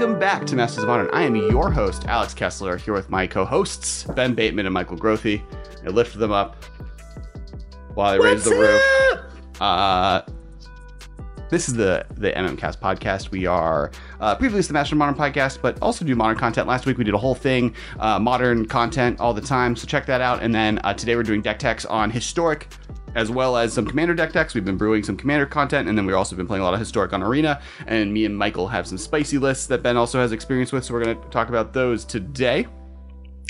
Welcome back to Masters of Modern. I am your host, Alex Kessler, here with my co-hosts, Ben Bateman and Michael Grothy. I lift them up while I raise the roof. Uh, this is the the MMCast podcast. We are uh, previously the Master of Modern podcast, but also do modern content. Last week we did a whole thing, uh, modern content all the time. So check that out. And then uh, today we're doing deck techs on historic as well as some commander deck decks. We've been brewing some commander content, and then we've also been playing a lot of historic on arena. And me and Michael have some spicy lists that Ben also has experience with, so we're going to talk about those today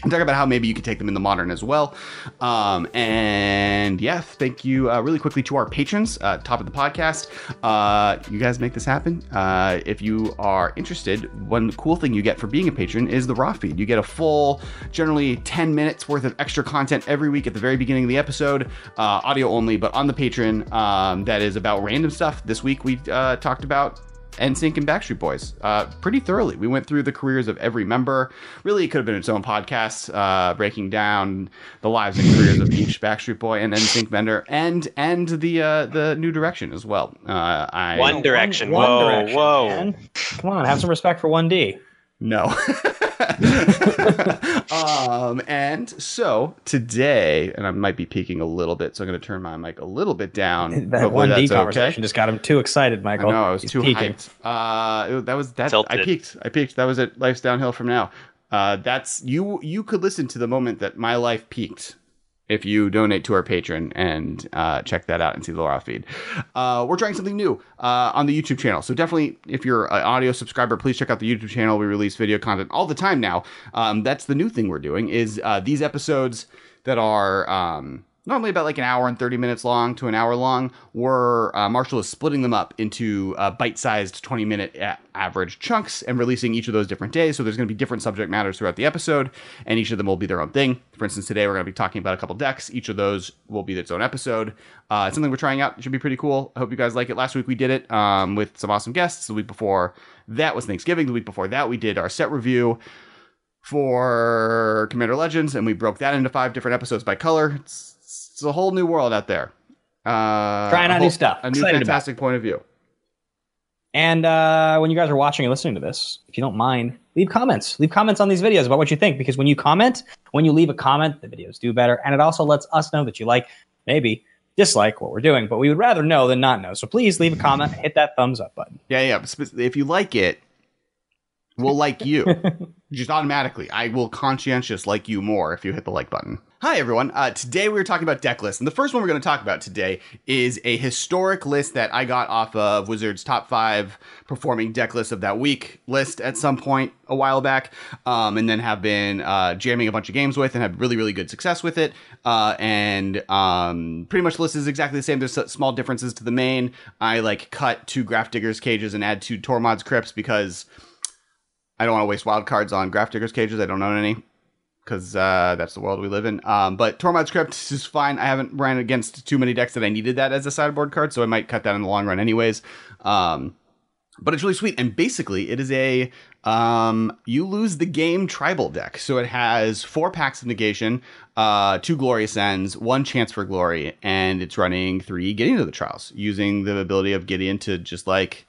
talk about how maybe you could take them in the modern as well. Um, and yeah, thank you uh, really quickly to our patrons, uh, top of the podcast. Uh, you guys make this happen. Uh, if you are interested, one cool thing you get for being a patron is the raw feed. You get a full, generally 10 minutes worth of extra content every week at the very beginning of the episode, uh, audio only, but on the Patreon. Um, that is about random stuff. This week we uh, talked about NSYNC and Backstreet Boys uh, pretty thoroughly. We went through the careers of every member. Really, it could have been its own podcast, uh, breaking down the lives and careers of each Backstreet Boy and NSYNC member, and and the uh, the New Direction as well. Uh, I, One Direction. One whoa, Direction, whoa. man. Come on, have some respect for 1D. No. um, and so today, and I might be peaking a little bit, so I'm going to turn my mic a little bit down. That 1D that's conversation just got him too excited, I Michael. know I was He's too peaking. hyped. Uh, it- that was that. I peaked. I peaked. That was it. Life's downhill from now. Uh, that's you. You could listen to the moment that my life peaked if you donate to our patron and uh, check that out and see the raw feed. Uh, we're trying something new uh, on the YouTube channel. So definitely, if you're an audio subscriber, please check out the YouTube channel. We release video content all the time now. Um, that's the new thing we're doing is uh, these episodes that are um, normally about like an hour and 30 minutes long to an hour long. We're uh, Marshall is splitting them up into uh, bite-sized 20 minute a- average chunks and releasing each of those different days. So there's going to be different subject matters throughout the episode, and each of them will be their own thing. For instance, today we're going to be talking about a couple decks. Each of those will be its own episode. Uh, it's something we're trying out. It should be pretty cool. I hope you guys like it. Last week we did it um, with some awesome guests. The week before that was Thanksgiving. The week before that we did our set review for Commander Legends, and we broke that into five different episodes by color. It's, it's a whole new world out there. Uh, Trying out new stuff. A new Excited fantastic point of view. And uh, when you guys are watching and listening to this, if you don't mind, leave comments. Leave comments on these videos about what you think, because when you comment, when you leave a comment, the videos do better, and it also lets us know that you like, maybe dislike what we're doing. But we would rather know than not know. So please leave a comment, hit that thumbs up button. Yeah, yeah. If you like it, we'll like you. Just automatically. I will conscientious like you more if you hit the like button. Hi, everyone. Uh, today we are talking about deck lists. And the first one we're going to talk about today is a historic list that I got off of Wizards' top five performing deck list of that week list at some point a while back. Um, and then have been uh, jamming a bunch of games with and had really, really good success with it. Uh, and um, pretty much list is exactly the same. There's small differences to the main. I like cut two Grafdigger's cages and add two Tormod's Crypts because I don't want to waste wild cards on Grafdigger's cages. I don't own any because uh, that's the world we live in. Um, but Tormod's Crypt is fine. I haven't ran against too many decks that I needed that as a sideboard card, so I might cut that in the long run anyways. Um, but it's really sweet, and basically, it is a um, you lose the game tribal deck. So it has four Pacts of Negation, uh, two glorious ends, one chance for glory, and it's running three Gideon to the trials using the ability of Gideon to just like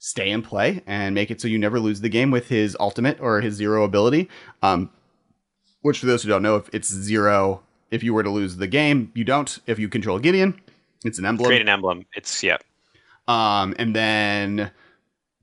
stay and play and make it so you never lose the game with his ultimate or his zero ability. Um, which, for those who don't know, if it's zero, if you were to lose the game, you don't. If you control Gideon, it's an emblem. Create an emblem. It's yeah. Um, and then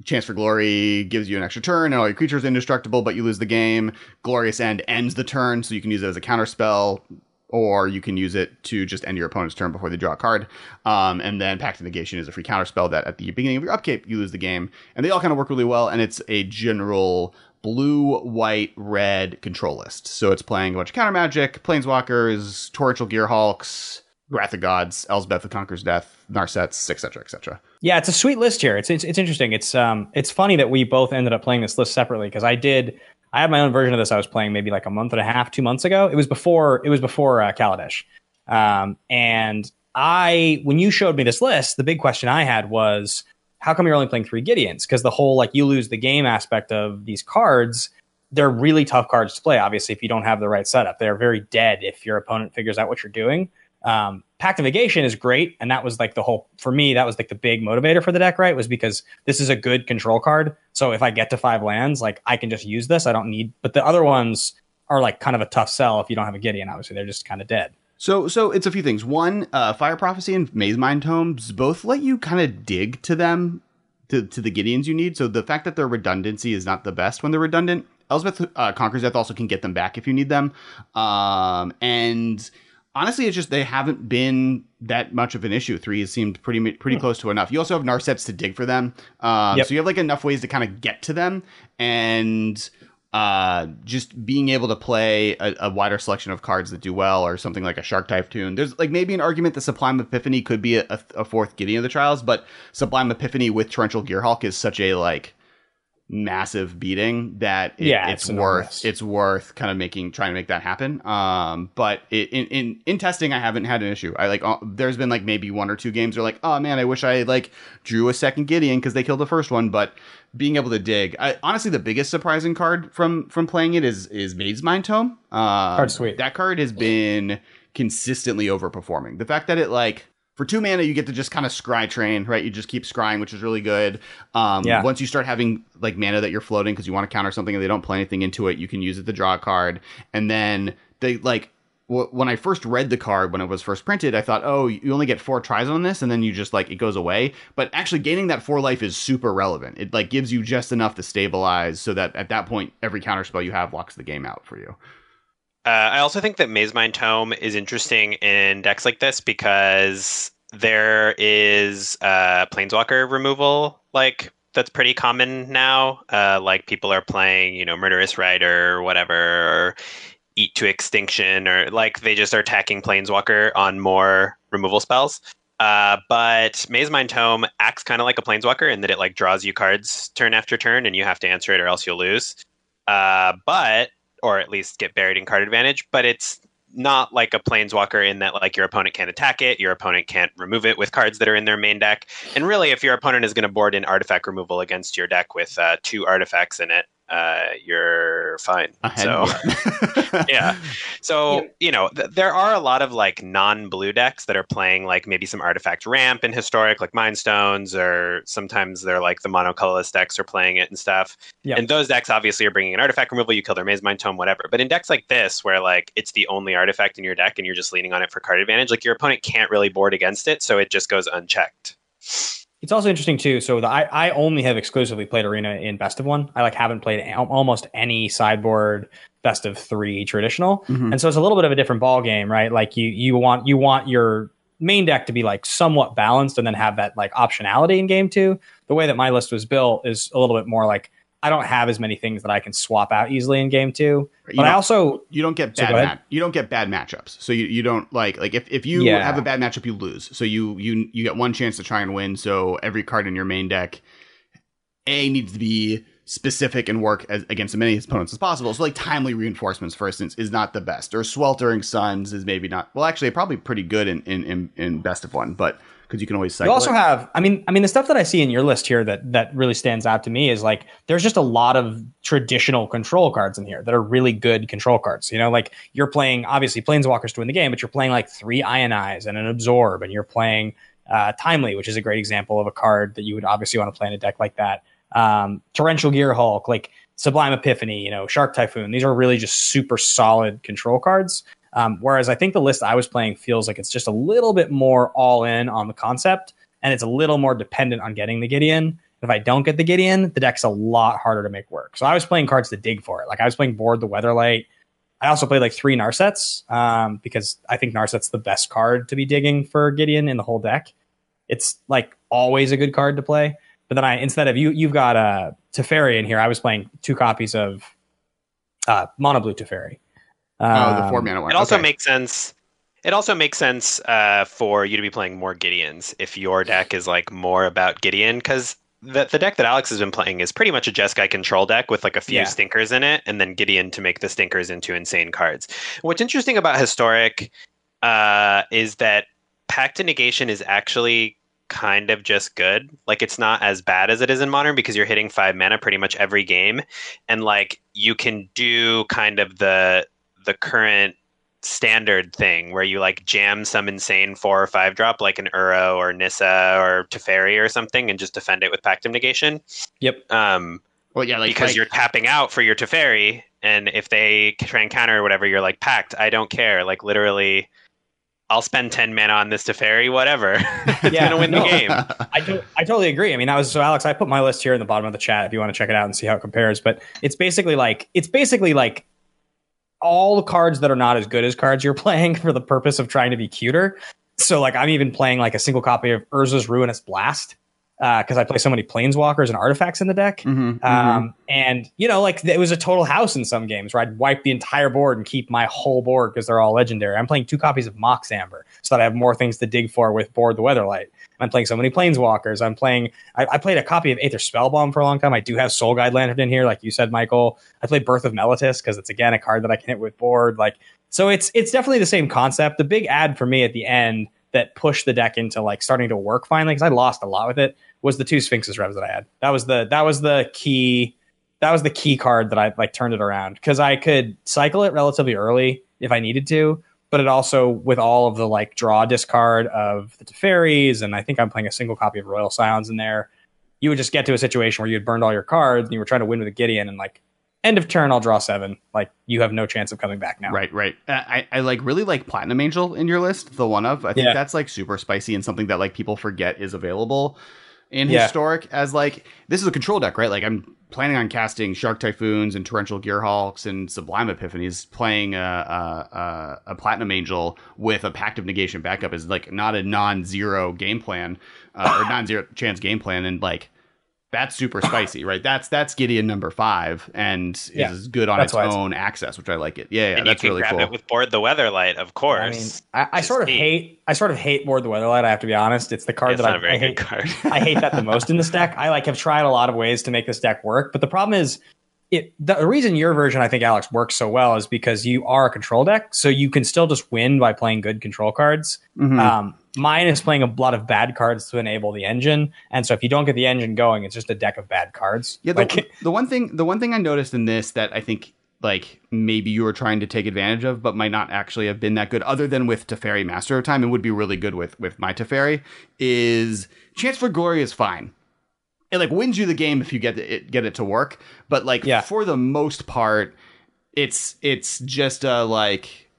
Chance for Glory gives you an extra turn, and all your creatures are indestructible, but you lose the game. Glorious End ends the turn, so you can use it as a counter spell, or you can use it to just end your opponent's turn before they draw a card. Um, and then Pact of Negation is a free counter spell that at the beginning of your upkeep you lose the game, and they all kind of work really well. And it's a general blue, white, red control list. So it's playing a bunch of counter magic, planeswalkers, torrential gearhulks, Wrath of Gods, Elspeth the Conqueror's Death, Narsets, etc., etc. Yeah, it's a sweet list here. It's it's, it's interesting. It's um it's funny that we both ended up playing this list separately because I did I had my own version of this I was playing maybe like a month and a half, two months ago. It was before it was before uh, Kaladesh. Um and I when you showed me this list, the big question I had was how come you're only playing three Gideons? Because the whole like you lose the game aspect of these cards, they're really tough cards to play. Obviously, if you don't have the right setup, they're very dead if your opponent figures out what you're doing. Um, Pact of Negation is great, and that was like the whole for me. That was like the big motivator for the deck, right? Was because this is a good control card. So if I get to five lands, like I can just use this. I don't need. But the other ones are like kind of a tough sell if you don't have a Gideon. Obviously, they're just kind of dead. So, so it's a few things. One, uh, Fire Prophecy and Mazemind Tomes both let you kind of dig to them, to, to the Gideons you need. So the fact that their redundancy is not the best when they're redundant. Elspeth uh, Conquers Death also can get them back if you need them. Um, and honestly, it's just they haven't been that much of an issue. Three has seemed pretty pretty hmm. close to enough. You also have Narsets to dig for them, um, yep. so you have like enough ways to kind of get to them, and uh, just being able to play a, a, wider selection of cards that do well, or something like a Shark Typhoon. There's like maybe an argument that Sublime Epiphany could be a, a fourth Gideon of the Trials, but Sublime Epiphany with Torrential Gearhulk is such a like massive beating that it, yeah, it's, it's worth it's worth kind of making trying to make that happen. Um, but it, in in in testing, I haven't had an issue. I like uh, there's been like maybe one or two games where like oh man, I wish I like drew a second Gideon because they killed the first one. But being able to dig, I, honestly, the biggest surprising card from from playing it is is Mazemind Tome. Um, card sweet. That card has been consistently overperforming. The fact that it like for two mana, you get to just kind of scry train, right? You just keep scrying, which is really good. Um, yeah. Once you start having like mana that you're floating because you want to counter something and they don't play anything into it, you can use it to draw a card. And then they like when I first read the card when it was first printed, I thought, oh, you only get four tries on this, and then you just like it goes away. But actually, gaining that four life is super relevant. It like gives you just enough to stabilize so that at that point, every counter spell you have locks the game out for you. Uh, I also think that Mazemind Tome is interesting in decks like this because there is uh, Planeswalker removal, like that's pretty common now. Uh, like people are playing, you know, Murderous Rider or whatever, or Eat to Extinction, or like they just are attacking Planeswalker on more removal spells. Uh, but Mazemind Tome acts kind of like a Planeswalker in that it like draws you cards turn after turn, and you have to answer it or else you'll lose. Uh, but or at least get buried in card advantage, but it's not like a planeswalker in that like your opponent can't attack it, your opponent can't remove it with cards that are in their main deck. And really, if your opponent is going to board in artifact removal against your deck with uh, two artifacts in it, uh, you're fine. So, yeah. So, you know, th- there are a lot of like non blue decks that are playing like maybe some artifact ramp in historic, like Mindstones, or sometimes they're like the monocolorless decks are playing it and stuff. Yep. And those decks obviously are bringing an artifact removal, you kill their Mazemind Tome, whatever. But in decks like this, where like it's the only artifact in your deck and you're just leaning on it for card advantage, like your opponent can't really board against it. So it just goes unchecked. It's also interesting too. So the, I I only have exclusively played Arena in Best of One. I like haven't played almost any sideboard Best of Three traditional, mm-hmm. and so it's a little bit of a different ball game, right? Like you you want you want your main deck to be like somewhat balanced and then have that like optionality in game two. The way that my list was built is a little bit more like I don't have as many things that I can swap out easily in game two. You but I also you don't get bad so mat- you don't get bad matchups. So you, you don't like like if, if you yeah. have a bad matchup you lose. So you you you get one chance to try and win. So every card in your main deck A needs to be specific and work as, against as many opponents as possible. So like timely reinforcements, for instance, is not the best. Or sweltering suns is maybe not well actually probably pretty good in in, in, in best of one, but because you can always cycle. You also it. have, I mean, I mean, the stuff that I see in your list here that that really stands out to me is like there's just a lot of traditional control cards in here that are really good control cards. You know, like you're playing obviously Planeswalkers to win the game, but you're playing like three Ionize and an Absorb, and you're playing uh, Timely, which is a great example of a card that you would obviously want to play in a deck like that. Um, Torrential Gearhulk, like Sublime Epiphany, you know, Shark Typhoon. These are really just super solid control cards. Um, whereas I think the list I was playing feels like it's just a little bit more all in on the concept, and it's a little more dependent on getting the Gideon. If I don't get the Gideon, the deck's a lot harder to make work. So I was playing cards to dig for it. Like I was playing Board the Weatherlight. I also played like three Narsets um, because I think Narset's the best card to be digging for Gideon in the whole deck. It's like always a good card to play. But then I instead of you, you've got uh, Teferi in here. I was playing two copies of uh, Mono Blue Teferi. Um, oh, the four mana one. It also okay. makes sense. It also makes sense uh, for you to be playing more Gideons if your deck is like more about Gideon because the, the deck that Alex has been playing is pretty much a Jeskai control deck with like a few yeah. stinkers in it, and then Gideon to make the stinkers into insane cards. What's interesting about Historic uh, is that Pact to Negation is actually kind of just good. Like it's not as bad as it is in Modern because you're hitting five mana pretty much every game, and like you can do kind of the the current standard thing where you like jam some insane four or five drop like an Uro or Nissa or Teferi or something and just defend it with Pact of Negation. Yep. Um, Well, yeah, like because like- you're tapping out for your Teferi, and if they try and counter or whatever, you're like packed. I don't care. Like literally, I'll spend ten mana on this Teferi, whatever. it's Yeah, gonna win no. the game. I, to- I totally agree. I mean, that was so Alex. I put my list here in the bottom of the chat if you want to check it out and see how it compares. But it's basically like it's basically like all the cards that are not as good as cards you're playing for the purpose of trying to be cuter. So like I'm even playing like a single copy of Urza's Ruinous Blast because I play so many planeswalkers and artifacts in the deck. Mhm, mhm. Um, and you know, like it was a total house in some games where I'd wipe the entire board and keep my whole board because they're all legendary. I'm playing two copies of Mox Amber so that I have more things to dig for with Board the Weatherlight. I'm playing so many planeswalkers. I'm playing. I, I played a copy of Aether Spellbomb for a long time. I do have Soul Guide Lantern in here, like you said, Michael. I played Birth of Meletis because it's again a card that I can hit with board. Like so, it's it's definitely the same concept. The big ad for me at the end that pushed the deck into like starting to work finally because I lost a lot with it was the two Sphinx's Revs that I had. That was the that was the key that was the key card that I like turned it around because I could cycle it relatively early if I needed to, but it also with all of the like draw discard of the Teferis, and I think I'm playing a single copy of Royal Scions in there. You would just get to a situation where you had burned all your cards and you were trying to win with a Gideon, and like end of turn, I'll draw seven. Like you have no chance of coming back now. Right, right. Uh, I, I like really like Platinum Angel in your list, the one of. I think Yeah. that's like super spicy and something that like people forget is available in Yeah. historic as like this is a control deck, right? Like I'm planning on casting Shark Typhoons and Torrential Gearhulks and Sublime Epiphanies. Playing a, a, a, a Platinum Angel with a Pact of Negation backup is like not a non-zero game plan uh, or non-zero chance game plan, and like that's super spicy, right? That's that's Gideon number five, and Yeah. is good on its why it's- own access, which I like it. Yeah, yeah, and that's you can really grab cool. it with board the Weatherlight, of course. I mean, I, I sort of neat. hate. I sort of hate Board the Weatherlight. I have to be honest. It's the card it's that not I, a very I good hate. card. I hate that the most in this deck. I like have tried a lot of ways to make this deck work, but the problem is it the reason your version I think Alex works so well is because you are a control deck, so you can still just win by playing good control cards. Mhm. Um, mine is playing a lot of bad cards to enable the engine, and so if you don't get the engine going, it's just a deck of bad cards. Yeah, the, Like, the one thing the one thing I noticed in this that I think like maybe you were trying to take advantage of, but might not actually have been that good, other than with Teferi Master of Time, it would be really good with with my Teferi, is Chance for Glory is fine. It like wins you the game if you get it get it to work, but like Yeah. for the most part, it's it's just uh like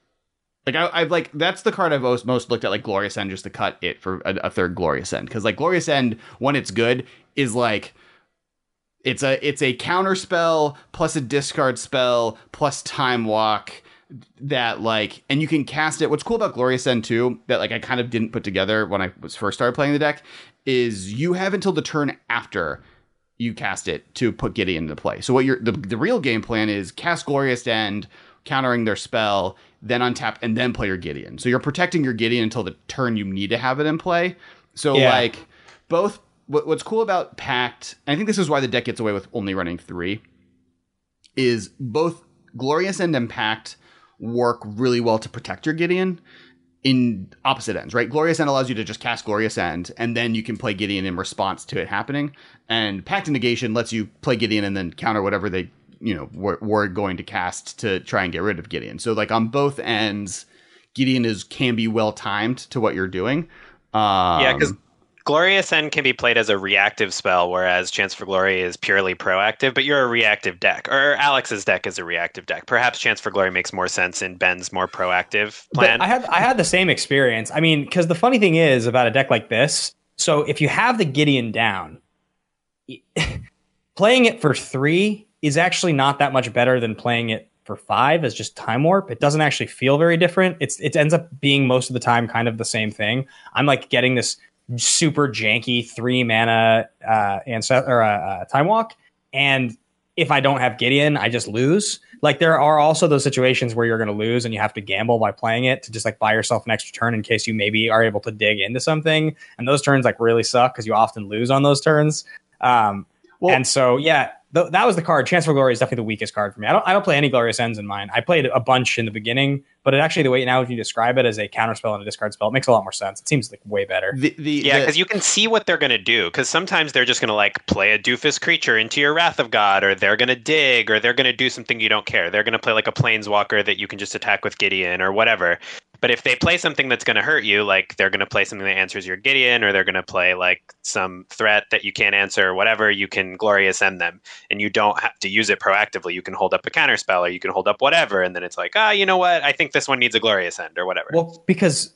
like I, I've like that's the card I've most, most looked at like Glorious End just to cut it for a, a third Glorious End because like Glorious End when it's good is like it's a it's a counter spell plus a discard spell plus time walk that like and you can cast it. What's cool about Glorious End too that like I kind of didn't put together when I was first started playing the deck is you have until the turn after you cast it to put Gideon into play. So what your the, the real game plan is cast Glorious End, countering their spell, then untap and then play your Gideon. So you're protecting your Gideon until the turn you need to have it in play. So Yeah. like both what, what's cool about Pact, and I think this is why the deck gets away with only running three, is both Glorious End and Pact work really well to protect your Gideon in opposite ends, right? Glorious End allows you to just cast Glorious End, and then you can play Gideon in response to it happening. And Pact of Negation lets you play Gideon and then counter whatever they, you know, were, were going to cast to try and get rid of Gideon. So like on both ends, Gideon is can be well timed to what you're doing. Um, yeah, because Glorious End can be played as a reactive spell, whereas Chance for Glory is purely proactive. But you're a reactive deck, or Alex's deck is a reactive deck. Perhaps Chance for Glory makes more sense in Ben's more proactive But plan. I had I had the same experience. I mean, because the funny thing is about a deck like this. So if you have the Gideon down, playing it for three is actually not that much better than playing it for five as just time warp. It doesn't actually feel very different. It's it ends up being most of the time kind of the same thing. I'm like getting this super janky three mana uh, ancest- or uh, uh, time walk, and if I don't have Gideon, I just lose. Like there are also those situations where you're going to lose and you have to gamble by playing it to just like buy yourself an extra turn in case you maybe are able to dig into something. And those turns like really suck because you often lose on those turns. Um, Well- and so yeah, th- that was the card. Chance for Glory is definitely the weakest card for me. I don't I don't play any Glorious Ends in mine. I played a bunch in the beginning, but it actually the way now if you describe it as a counterspell and a discard spell, it makes a lot more sense. It seems like way better. The, the, Yeah, because you can see what they're going to do. Because sometimes they're just going to like play a doofus creature into your Wrath of God, or they're going to dig, or they're going to do something you don't care. They're going to play like a Planeswalker that you can just attack with Gideon, or whatever. But if they play something that's going to hurt you, like they're going to play something that answers your Gideon, or they're going to play like some threat that you can't answer, or whatever, you can Glorious End them, and you don't have to use it proactively. You can hold up a counter spell, or you can hold up whatever, and then it's like, ah, you know what? I think this one needs a glorious end or whatever. Well, because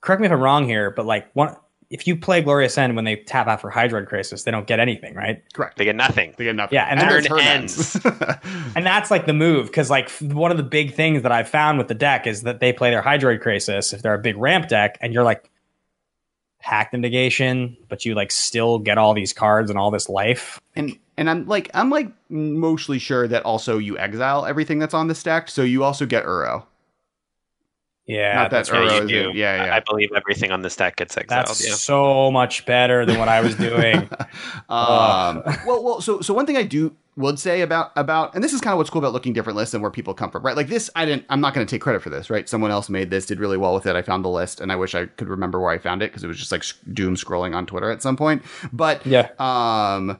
correct me if I'm wrong here, but like one, if you play Glorious End when they tap out for Hydroid Krasis, they don't get anything, right? correct. they get nothing. They get nothing. Yeah, and there's turn her ends. ends. And that's like the move because like one of the big things that I've found with the deck is that they play their Hydroid Krasis if they're a big ramp deck, and you're like hack the negation, but you like still get all these cards and all this life. and and I'm like I'm like mostly sure that also you exile everything that's on the stack, so you also get Uro. Yeah, Not that that's Yeah, Uro you do. yeah, yeah. I believe everything on this deck gets exiled. that's yeah. so much better than what I was doing. um, well, well, so so one thing I do would say about about, and this is kind of what's cool about looking different lists and where people come from, right? Like this, I didn't. I'm not going to take credit for this, right? Someone else made this, did really well with it. I found the list, and I wish I could remember where I found it because it was just like doom scrolling on Twitter at some point. But Yeah. um,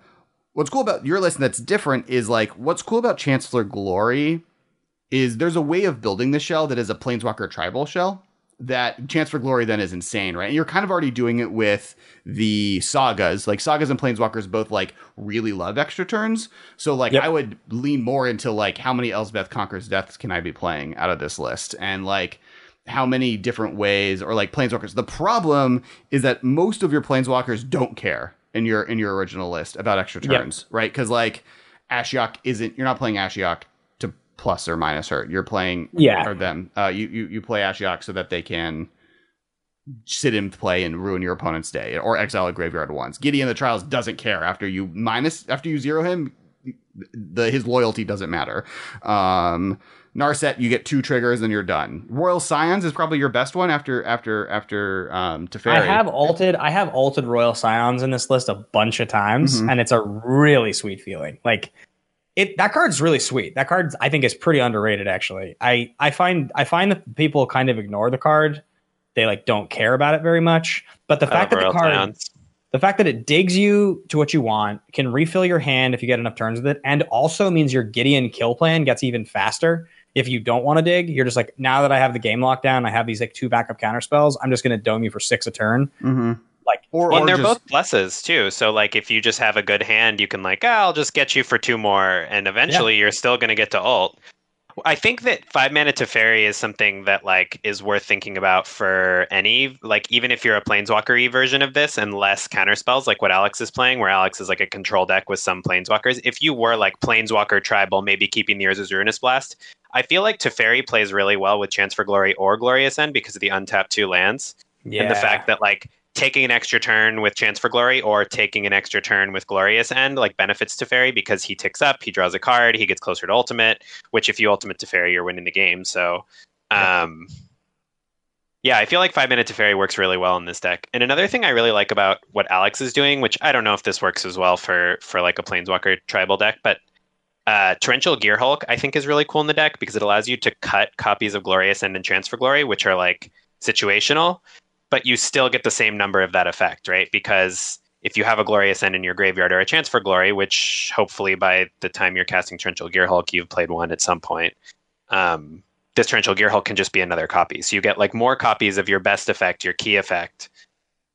what's cool about your list that's different is like what's cool about Chance for Glory is there's a way of building the shell that is a Planeswalker tribal shell that Chance for Glory then is insane, right? And you're kind of already doing it with the sagas. Like sagas and planeswalkers both like really love extra turns. So like Yep. I would lean more into like how many Elspeth Conquers Deaths can I be playing out of this list? And like how many different ways or like planeswalkers. The problem is that most of your planeswalkers don't care in your in your original list about extra Yep. turns, right? Because like Ashiok isn't you're not playing Ashiok plus or minus hurt. You're playing Yeah. or them. Uh, you, you you play Ashiok so that they can sit in play and ruin your opponent's day or exile a graveyard once. Gideon the Trials doesn't care after you minus after you zero him. The his loyalty doesn't matter. Um, Narset, you get two triggers and you're done. Royal Scions is probably your best one after after after um Teferi. I have alted I have alted Royal Scions in this list a bunch of times, Mhm. and it's a really sweet feeling. Like it that card's really sweet. That card I think is pretty underrated actually. I I find I find that people kind of ignore the card. They like don't care about it very much. But the fact that the card Scions. the fact that it digs you to what you want, can refill your hand if you get enough turns with it, and also means your Gideon kill plan gets even faster. If you don't want to dig, you're just like, now that I have the game locked down, I have these like two backup counter spells. I'm just going to dome you for six a turn. Mhm. Like, or, Well, or and they're just, both blesses too. So like if you just have a good hand, you can like, ah, I'll just get you for two more, and eventually you're still going to get to ult. I think that five mana Teferi is something that like is worth thinking about for any like even if you're a planeswalker y version of this and less counter spells like what Alex is playing, where Alex is like a control deck with some planeswalkers. If you were like planeswalker tribal, maybe keeping the Urza's Ruinous Blast, I feel like Teferi plays really well with Chance for Glory or Glorious End because of the untapped two lands yeah. and the fact that like taking an extra turn with chance for glory or taking an extra turn with glorious end like benefits to Teferi because he ticks up he draws a card he gets closer to ultimate which if you ultimate to Teferi you're winning the game. So um yeah i feel like five minute Teferi works really well in this deck. And another thing i really like about what alex is doing which i don't know if this works as well for for like a planeswalker tribal deck but uh, Torrential Gear Hulk, I think, is really cool in the deck because it allows you to cut copies of Glorious End and Chance for Glory, which are like situational, but you still get the same number of that effect, right? Because if you have a Glorious End in your graveyard or a Chance for Glory, which hopefully by the time you're casting Torrential Gear Hulk, you've played one at some point, um, this Torrential Gear Hulk can just be another copy. So you get like more copies of your best effect, your key effect,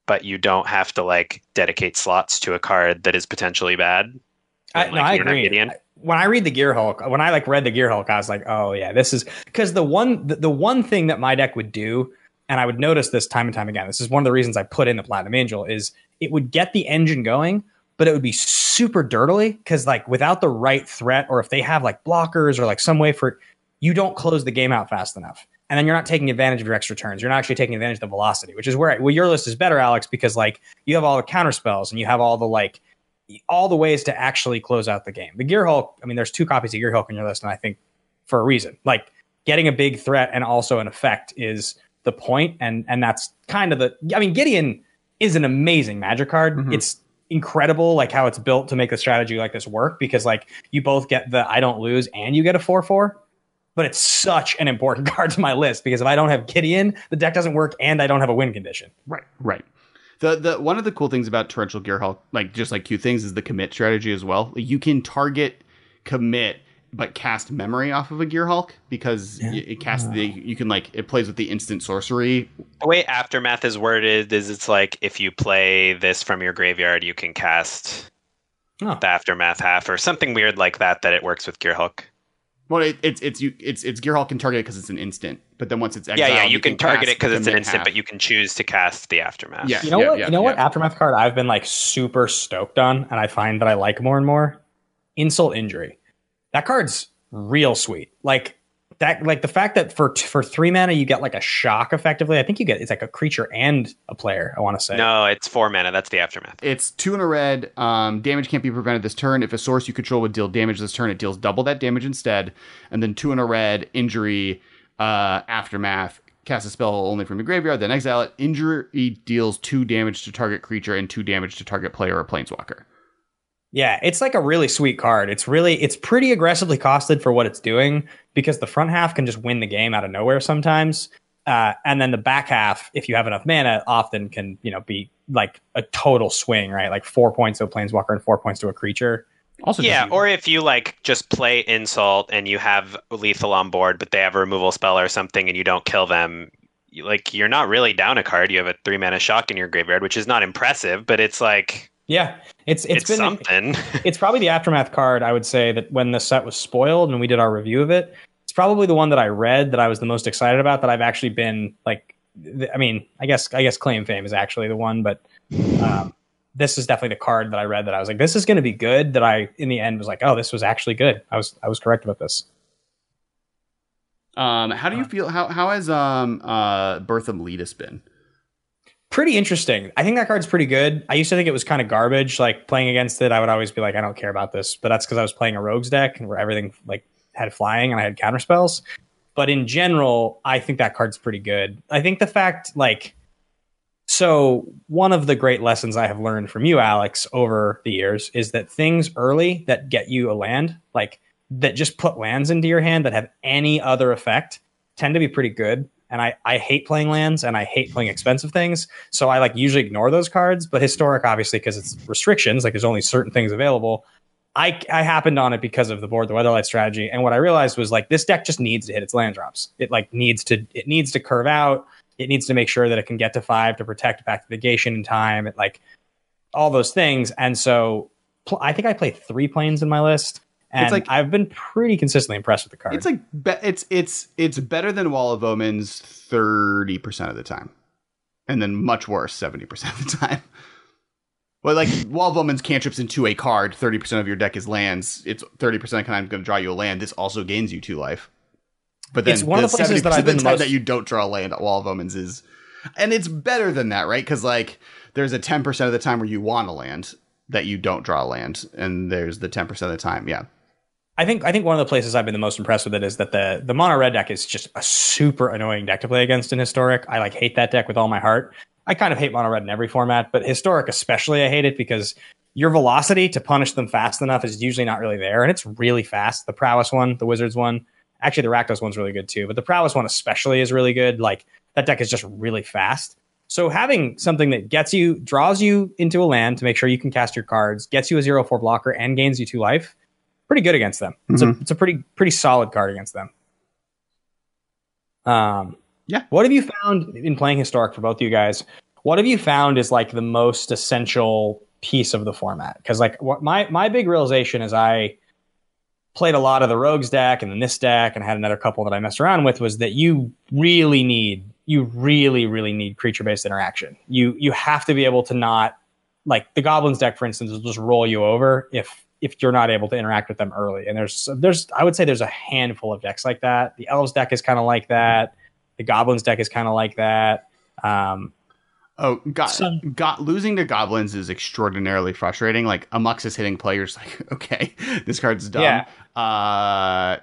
but you don't have to like dedicate slots to a card that is potentially bad. I, when, no, I agree. Gideon. When I read the Gear Hulk, when I like read the Gear Hulk, I was like, oh yeah, this is because the one the, the one thing that my deck would do, and I would notice this time and time again. This is one of the reasons I put in the Platinum Angel is it would get the engine going, but it would be super dirtily because like without the right threat or if they have like blockers or like some way for you don't close the game out fast enough. And then you're not taking advantage of your extra turns. You're not actually taking advantage of the velocity, which is where well, your list is better, Alex, because like you have all the counter spells and you have all the like all the ways to actually close out the game. The Gear Hulk, I mean, there's two copies of Gear Hulk on your list, and I think for a reason. Like getting a big threat and also an effect is the point, and and that's kind of the. I mean, Gideon is an amazing Magic card. Mhm. It's incredible, like how it's built to make a strategy like this work because like you both get the I don't lose and you get a four four. but it's such an important card to my list because if I don't have Gideon, the deck doesn't work and I don't have a win condition. Right, right. The the one of the cool things about torrential Gearhulk, like just like Q things, is the commit strategy as well. You can target commit but cast memory off of a Gear Hulk because Yeah. it casts the you can like it plays with the instant sorcery. The way aftermath is worded is it's like if you play this from your graveyard, you can cast Oh. the aftermath half or something weird like that. That it works with Gear Hulk. Well, it, it's it's you it's it's Gearhulk can target it because it's an instant, but then once it's exiled, yeah, yeah, you, can, target it because it's an instant, half. but you can choose to cast the aftermath. Yeah. You know what? yeah, you know what aftermath card I've been like super stoked on, and I find that I like more and more. Insult injury. That card's real sweet. Like that. Like the fact that for for three mana you get like a shock effectively. I think you get it's like a creature and a player. I want to say. No, it's four mana. That's the aftermath. It's two in a red. Um, damage can't be prevented this turn. If a source you control would deal damage this turn, it deals double that damage instead. And then two in a red. Injury. Uh, aftermath. Cast a spell only from your graveyard, then exile it. Injury deals two damage to target creature and two damage to target player or planeswalker. Yeah, it's like a really sweet card. It's really it's pretty aggressively costed for what it's doing because the front half can just win the game out of nowhere sometimes. Uh, and then the back half, if you have enough mana, often can, you know, be like a total swing, right? Like four points to a planeswalker and four points to a creature. Also, Yeah, just- or if you like just play insult and you have lethal on board, but they have a removal spell or something, and you don't kill them, you, like you're not really down a card. You have a three mana shock in your graveyard, which is not impressive, but it's like Yeah, it's it's, it's been something. it's probably the aftermath card I would say that when the set was spoiled and we did our review of it, it's probably the one that I read that I was the most excited about that I've actually been like th- I mean, I guess I guess claim fame is actually the one, but um, this is definitely the card that I read that I was like, this is going to be good. That I in the end was like, oh, this was actually good. I was I was correct about this. um, how do you feel? How how has um uh Birth of Meletis been? Pretty interesting. I think that card's pretty good. I used to think it was kind of garbage. Like playing against it, I would always be like, I don't care about this. But that's because I was playing a rogues deck where everything like had flying and I had counter spells. But in general, I think that card's pretty good. I think the fact like so one of the great lessons I have learned from you, Alex, over the years is that things early that get you a land, like that just put lands into your hand that have any other effect, tend to be pretty good. And I, I hate playing lands and I hate playing expensive things. So I like usually ignore those cards. But historic, obviously, because it's restrictions, like there's only certain things available. I, I happened on it because of the board, the weatherlight strategy. And what I realized was like this deck just needs to hit its land drops. It like needs to it needs to curve out. It needs to make sure that it can get to five to protect back to negation in time. It like all those things. And so pl- I think I play three planes in my list. And It's like- I've been pretty consistently impressed with the card. It's like be- it's it's it's better than Wall of Omens thirty percent of the time, and then much worse seventy percent of the time. Well, like Wall of Omens cantrips into a card, thirty percent of your deck is lands. It's thirty percent of the time going to draw you a land. This also gains you two life. But then It's one of the places that I've been the most- that you don't draw a land at Wall of Omens is, and it's better than that, right? Because like there's a ten percent of the time where you want a land that you don't draw a land, and there's the ten percent of the time, yeah. I think I think one of the places I've been the most impressed with it is that the the mono red deck is just a super annoying deck to play against in historic. I like hate that deck with all my heart. I kind of hate mono red in every format, but historic especially I hate it because your velocity to punish them fast enough is usually not really there, and it's really fast. The prowess one, the wizards one, actually the Rakdos one's really good too, but the prowess one especially is really good. Like that deck is just really fast. So having something that gets you draws you into a land to make sure you can cast your cards, gets you a zero four blocker, and gains you two life pretty good against them. It's a it's a pretty pretty solid card against them. Um, Yeah. What have you found in playing historic for both of you guys? What have you found is like the most essential piece of the format? Because like what my my big realization is I played a lot of the rogues deck and then this deck and had another couple that I messed around with was that you really need you really really need creature based interaction. You you have to be able to not like the goblins deck for instance will just roll you over if if you're not able to interact with them early. And there's there's I would say there's a handful of decks like that. The elves deck is kind of like that. The goblins deck is kind of like that. Um, Oh, got, Some- got losing to goblins is extraordinarily frustrating. Like Amux is hitting players like, okay, this card's dumb. Yeah. Uh,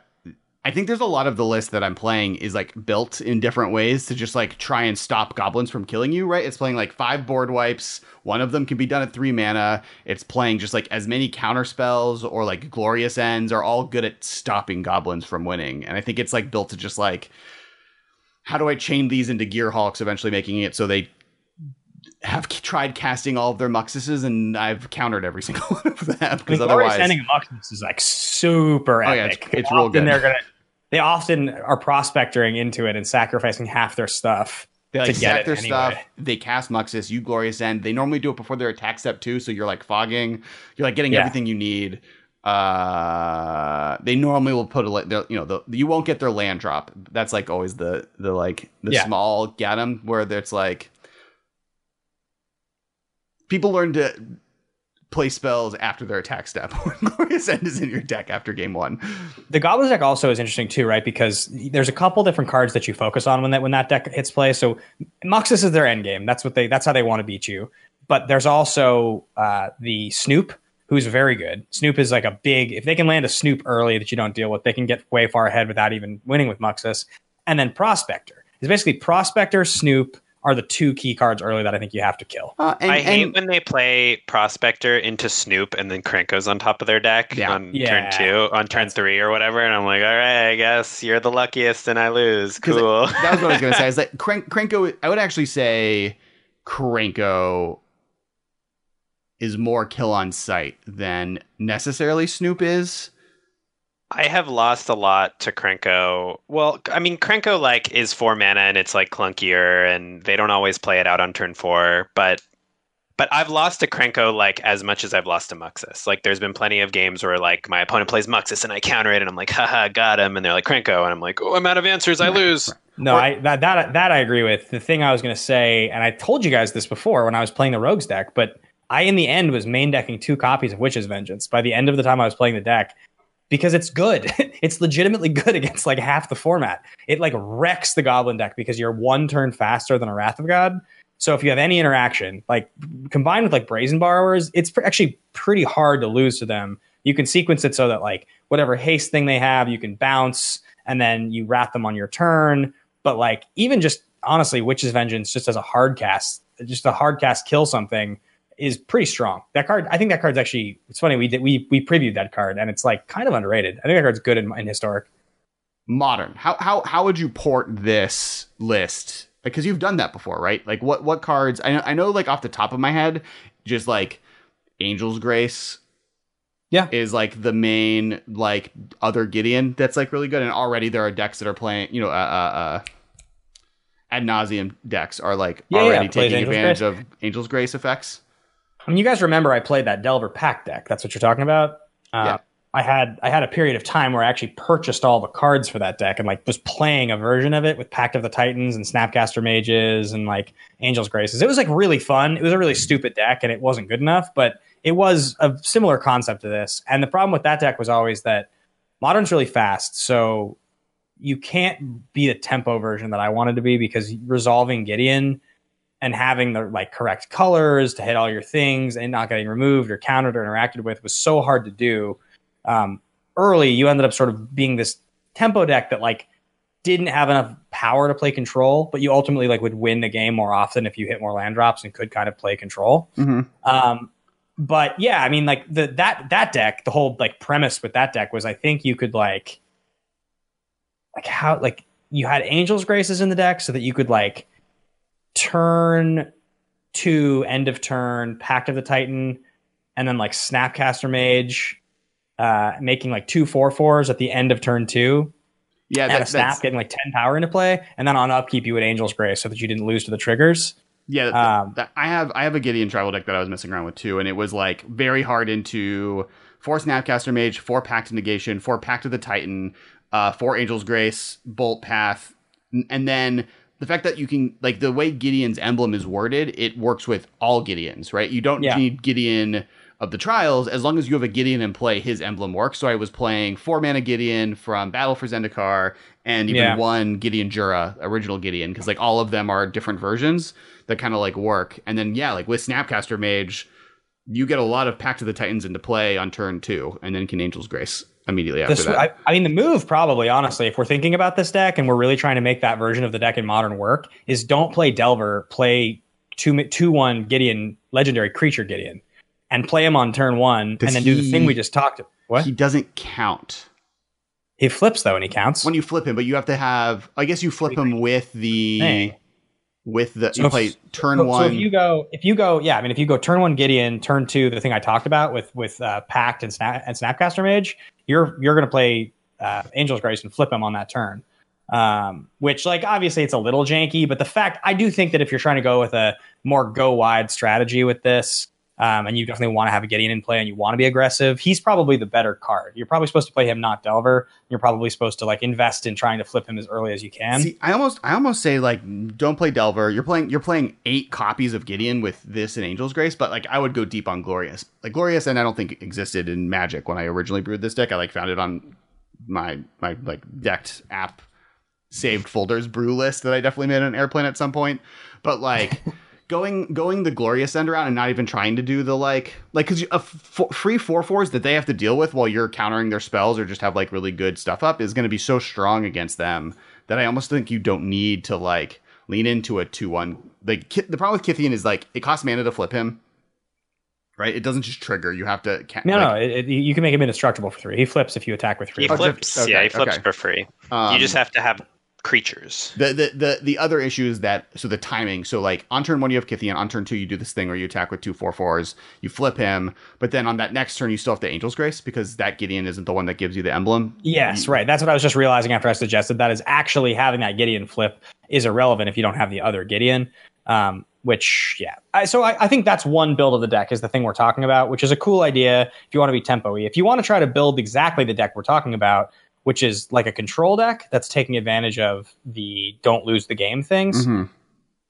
I think there's a lot of the list that I'm playing is like built in different ways to just like try and stop goblins from killing you, right? It's playing like five board wipes. One of them can be done at three mana. It's playing just like as many counter spells or like glorious ends are all good at stopping goblins from winning. And I think it's like built to just like how do I chain these into Gearhulks, eventually making it so they have tried casting all of their muxuses and I've countered every single one of them because I mean, otherwise ending a muxus is like super Oh, epic. yeah, it's- it's real good. They're gonna they often are prospectoring into it and sacrificing half their stuff. They like to get sack it their anyway. stuff. They cast Muxus. You glorious end. They normally do it before their attack step too, so you're like fogging. You're like getting Yeah. everything you need. Uh, they normally will put a you know the, you won't get their land drop. That's like always the the like the Yeah. small get 'em where it's like people learn to play spells after their attack step. when glorious end is in your deck after game one. The Goblins deck also is interesting too, right? Because there's a couple different cards that you focus on when that when that deck hits play. So Muxus is their end game. That's what they that's how they want to beat you. But there's also uh, the Snoop, who's very good. Snoop is like a big if they can land a Snoop early that you don't deal with, they can get way far ahead without even winning with Muxus. And then Prospector is basically Prospector, Snoop are the two key cards early that I think you have to kill. Uh, and, I hate and- when they play Prospector into Snoop and then Krenko's on top of their deck Yeah. on Yeah. turn two, on turn three or whatever, and I'm like, all right, I guess you're the luckiest and I lose. Cool. that was what I was gonna say. Is that Kren- Krenko? I would actually say Krenko is more kill on sight than necessarily Snoop is. I have lost a lot to Krenko. Well, I mean, Krenko like is four mana and it's like clunkier, and they don't always play it out on turn four. But but I've lost to Krenko like as much as I've lost to Muxus. Like, there's been plenty of games where like my opponent plays Muxus and I counter it, and I'm like, haha, got him, and they're like Krenko, and I'm like, oh, I'm out of answers, I lose. No, Or- I that that that I agree with. The thing I was going to say, and I told you guys this before when I was playing the Rogues deck, but I in the end was main decking two copies of Witch's Vengeance by the end of the time I was playing the deck because it's good. it's legitimately good against like half the format. It like wrecks the Goblin deck because you're one turn faster than a Wrath of God. So if you have any interaction, like combined with like Brazen Borrowers, it's pr- actually pretty hard to lose to them. You can sequence it so that like whatever haste thing they have, you can bounce and then you wrath them on your turn. But like even just honestly, Witch's Vengeance just as a hard cast, just a hard cast kill something is pretty strong. That card, I think that card's actually. It's funny we did we we previewed that card and it's like kind of underrated. I think that card's good in, in historic. Modern. How how how would you port this list? Because you've done that before, right? Like what what cards? I know, I know like off the top of my head, just like Angel's Grace. Yeah. is like the main like other Gideon that's like really good, and already there are decks that are playing. You know, uh, uh, uh Ad Nauseam decks are like Yeah, yeah, already plays taking advantage of Angel's Grace effects. I mean, you guys remember I played that Delver Pack deck. That's what you're talking about. Uh, Yeah. I had I had a period of time where I actually purchased all the cards for that deck and like was playing a version of it with Pact of the Titans and Snapcaster Mages and like Angel's Graces. It was like really fun. It was a really stupid deck and it wasn't good enough, but it was a similar concept to this. And the problem with that deck was always that modern's really fast, so you can't be the tempo version that I wanted to be because resolving Gideon and having the like correct colors to hit all your things and not getting removed or countered or interacted with was so hard to do. Um, early, you ended up sort of being this tempo deck that like didn't have enough power to play control, but you ultimately like would win the game more often if you hit more land drops and could kind of play control. Mm-hmm. Um, but yeah, I mean, like the that that deck, the whole like premise with that deck was I think you could like like how like you had Angels Graces in the deck so that you could like turn to end of turn, Pact of the Titan, and then like Snapcaster Mage, uh, making like two four fours at the end of turn two, Yeah, that, a snap that's getting like ten power into play, and then on upkeep you would Angels Grace so that you didn't lose to the triggers. yeah. that- Um, that- I have I have a Gideon tribal deck that I was messing around with too, and it was like very hard into four Snapcaster Mage, four Pact of Negation, four Pact of the Titan, uh, four Angel's Grace, Bolt Path, and then the fact that you can like the way Gideon's emblem is worded, it works with all Gideons, right? You don't Yeah. need Gideon of the trials as long as you have a Gideon in play, his emblem works. So I was playing four mana Gideon from Battle for Zendikar and even Yeah. one Gideon Jura, original Gideon, because like all of them are different versions that kind of like work. And then yeah, like with Snapcaster Mage, you get a lot of Pact of the Titans into play on turn two, and then can Angel's Grace immediately after This, that. I, I mean, the move probably, honestly, if we're thinking about this deck and we're really trying to make that version of the deck in modern work, is don't play Delver, play two two one Gideon, legendary creature Gideon, and play him on turn one, Does and then do the thing we just talked. about. What He doesn't count he flips though, and he counts. when you flip him, but you have to have. I guess you flip him with the Hey. With the you play turn So, one. so if you go, if you go, yeah, I mean, if you go turn one Gideon, turn two, the thing I talked about with with uh, Pact and Snap and Snapcaster Mage, you're you're going to play uh, Angel's Grace and flip him on that turn. Um, which, like, obviously, it's a little janky, but the fact I do think that if you're trying to go with a more go wide strategy with this, um, and you definitely want to have a Gideon in play and you want to be aggressive, he's probably the better card. You're probably supposed to play him, not Delver. You're probably supposed to like invest in trying to flip him as early as you can. See, I almost, I almost say like, don't play Delver. You're playing, you're playing eight copies of Gideon with this and Angel's Grace, but like, I would go deep on Glorious. Like Glorious, and I don't think existed in Magic when I originally brewed this deck. I like found it on my my like decked app saved folders brew list that I definitely made on airplane at some point. But like. Going going the glorious end around and not even trying to do the like like because a f- free four fours that they have to deal with while you're countering their spells or just have like really good stuff up is going to be so strong against them that I almost think you don't need to like lean into a two one. Like the problem with Kytheon is like it costs mana to flip him, right? It doesn't just trigger. You have to. Ca- No, like, no, it, it- you can make him indestructible for three. He flips if you attack with three. He Oh, flips. okay, yeah, he flips okay. for free. um, you just have to have creatures. The, the the the other issue is that so the timing. So like on turn one you have Kytheon, on turn two you do this thing where you attack with two four fours, you flip him, but then on that next turn you still have the Angel's Grace because that Gideon isn't the one that gives you the emblem. Yes, You- right. That's what I was just realizing after I suggested that is actually having that Gideon flip is irrelevant if you don't have the other Gideon. Um, which, yeah. I, so I, I think that's one build of the deck is the thing we're talking about, which is a cool idea if you want to be tempo-y. If you want to try to build exactly the deck we're talking about, which is like a control deck that's taking advantage of the don't lose the game things, Mhm.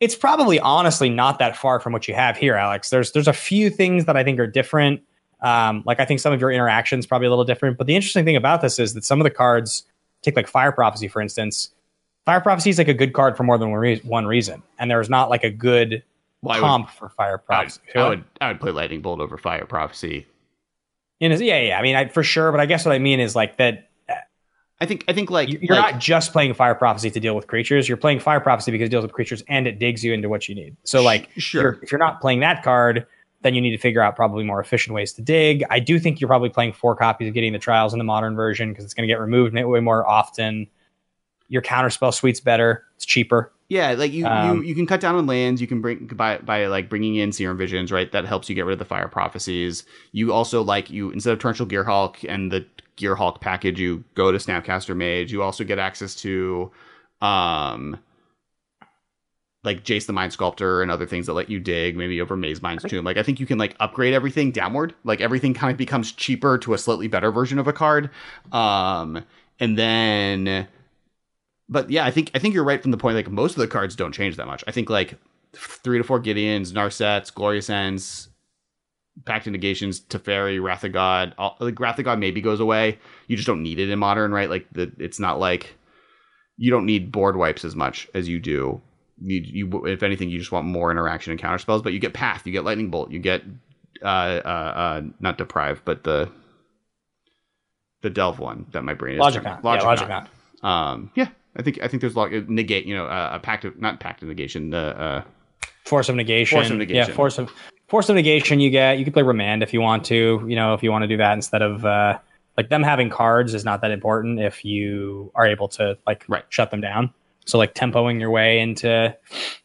it's probably honestly not that far from what you have here, Alex. There's there's a few things that I think are different. Um, like I think some of your interactions probably a little different. But the interesting thing about this is that some of the cards, take like Fire Prophecy for instance. Fire Prophecy is like a good card for more than one, rea- one reason, and there's not like a good Well, I would- comp for Fire I would, Prophecy. I would I would play Lightning Bolt over Fire Prophecy. In his- yeah, yeah. I mean, I, for sure. But I guess what I mean is like that. I think I think like You're like, not just playing Fire Prophecy to deal with creatures. You're playing Fire Prophecy because it deals with creatures and it digs you into what you need. So like sure. you're, if you're not playing that card, then you need to figure out probably more efficient ways to dig. I do think you're probably playing four copies of Gideon the trials in the modern version because it's going to get removed way more often. Your counterspell suite's better. It's cheaper. Yeah, like you, Um, you you can cut down on lands. You can bring by by like bringing in serum visions, right? That helps you get rid of the fire prophecies. You also like you instead of torrential gearhulk and the gearhulk package, you go to snapcaster mage. You also get access to, um, like Jace the Mind Sculptor and other things that let you dig, maybe over Mazemind Tome. Like I think you can like upgrade everything downward. Like everything kind of becomes cheaper to a slightly better version of a card. Um, and then but yeah, I think I think you're right from the point like most of the cards don't change that much. I think like three to four Gideons, Narsets, Glorious Ends, Pact of Negations, Teferi, Wrath of God. All, like Wrath of God maybe goes away. You just don't need it in modern, right? Like the it's not like you don't need board wipes as much as you do. You, you if anything, you just want more interaction and counter spells. But you get Path, you get Lightning Bolt, you get uh uh, uh not Deprive, but the the Delve one that my brain is Logic turning- Yeah, Logic Knot. Knot. Um, yeah, I think I think there's a lot negate. You know, uh, a pact of not pact of negation. The uh, Force of negation. Force of negation. Yeah, force of force of negation. You get. You can play remand if you want to. You know, if you want to do that instead of uh, like them having cards is not that important if you are able to like Right. shut them down. So like tempoing your way into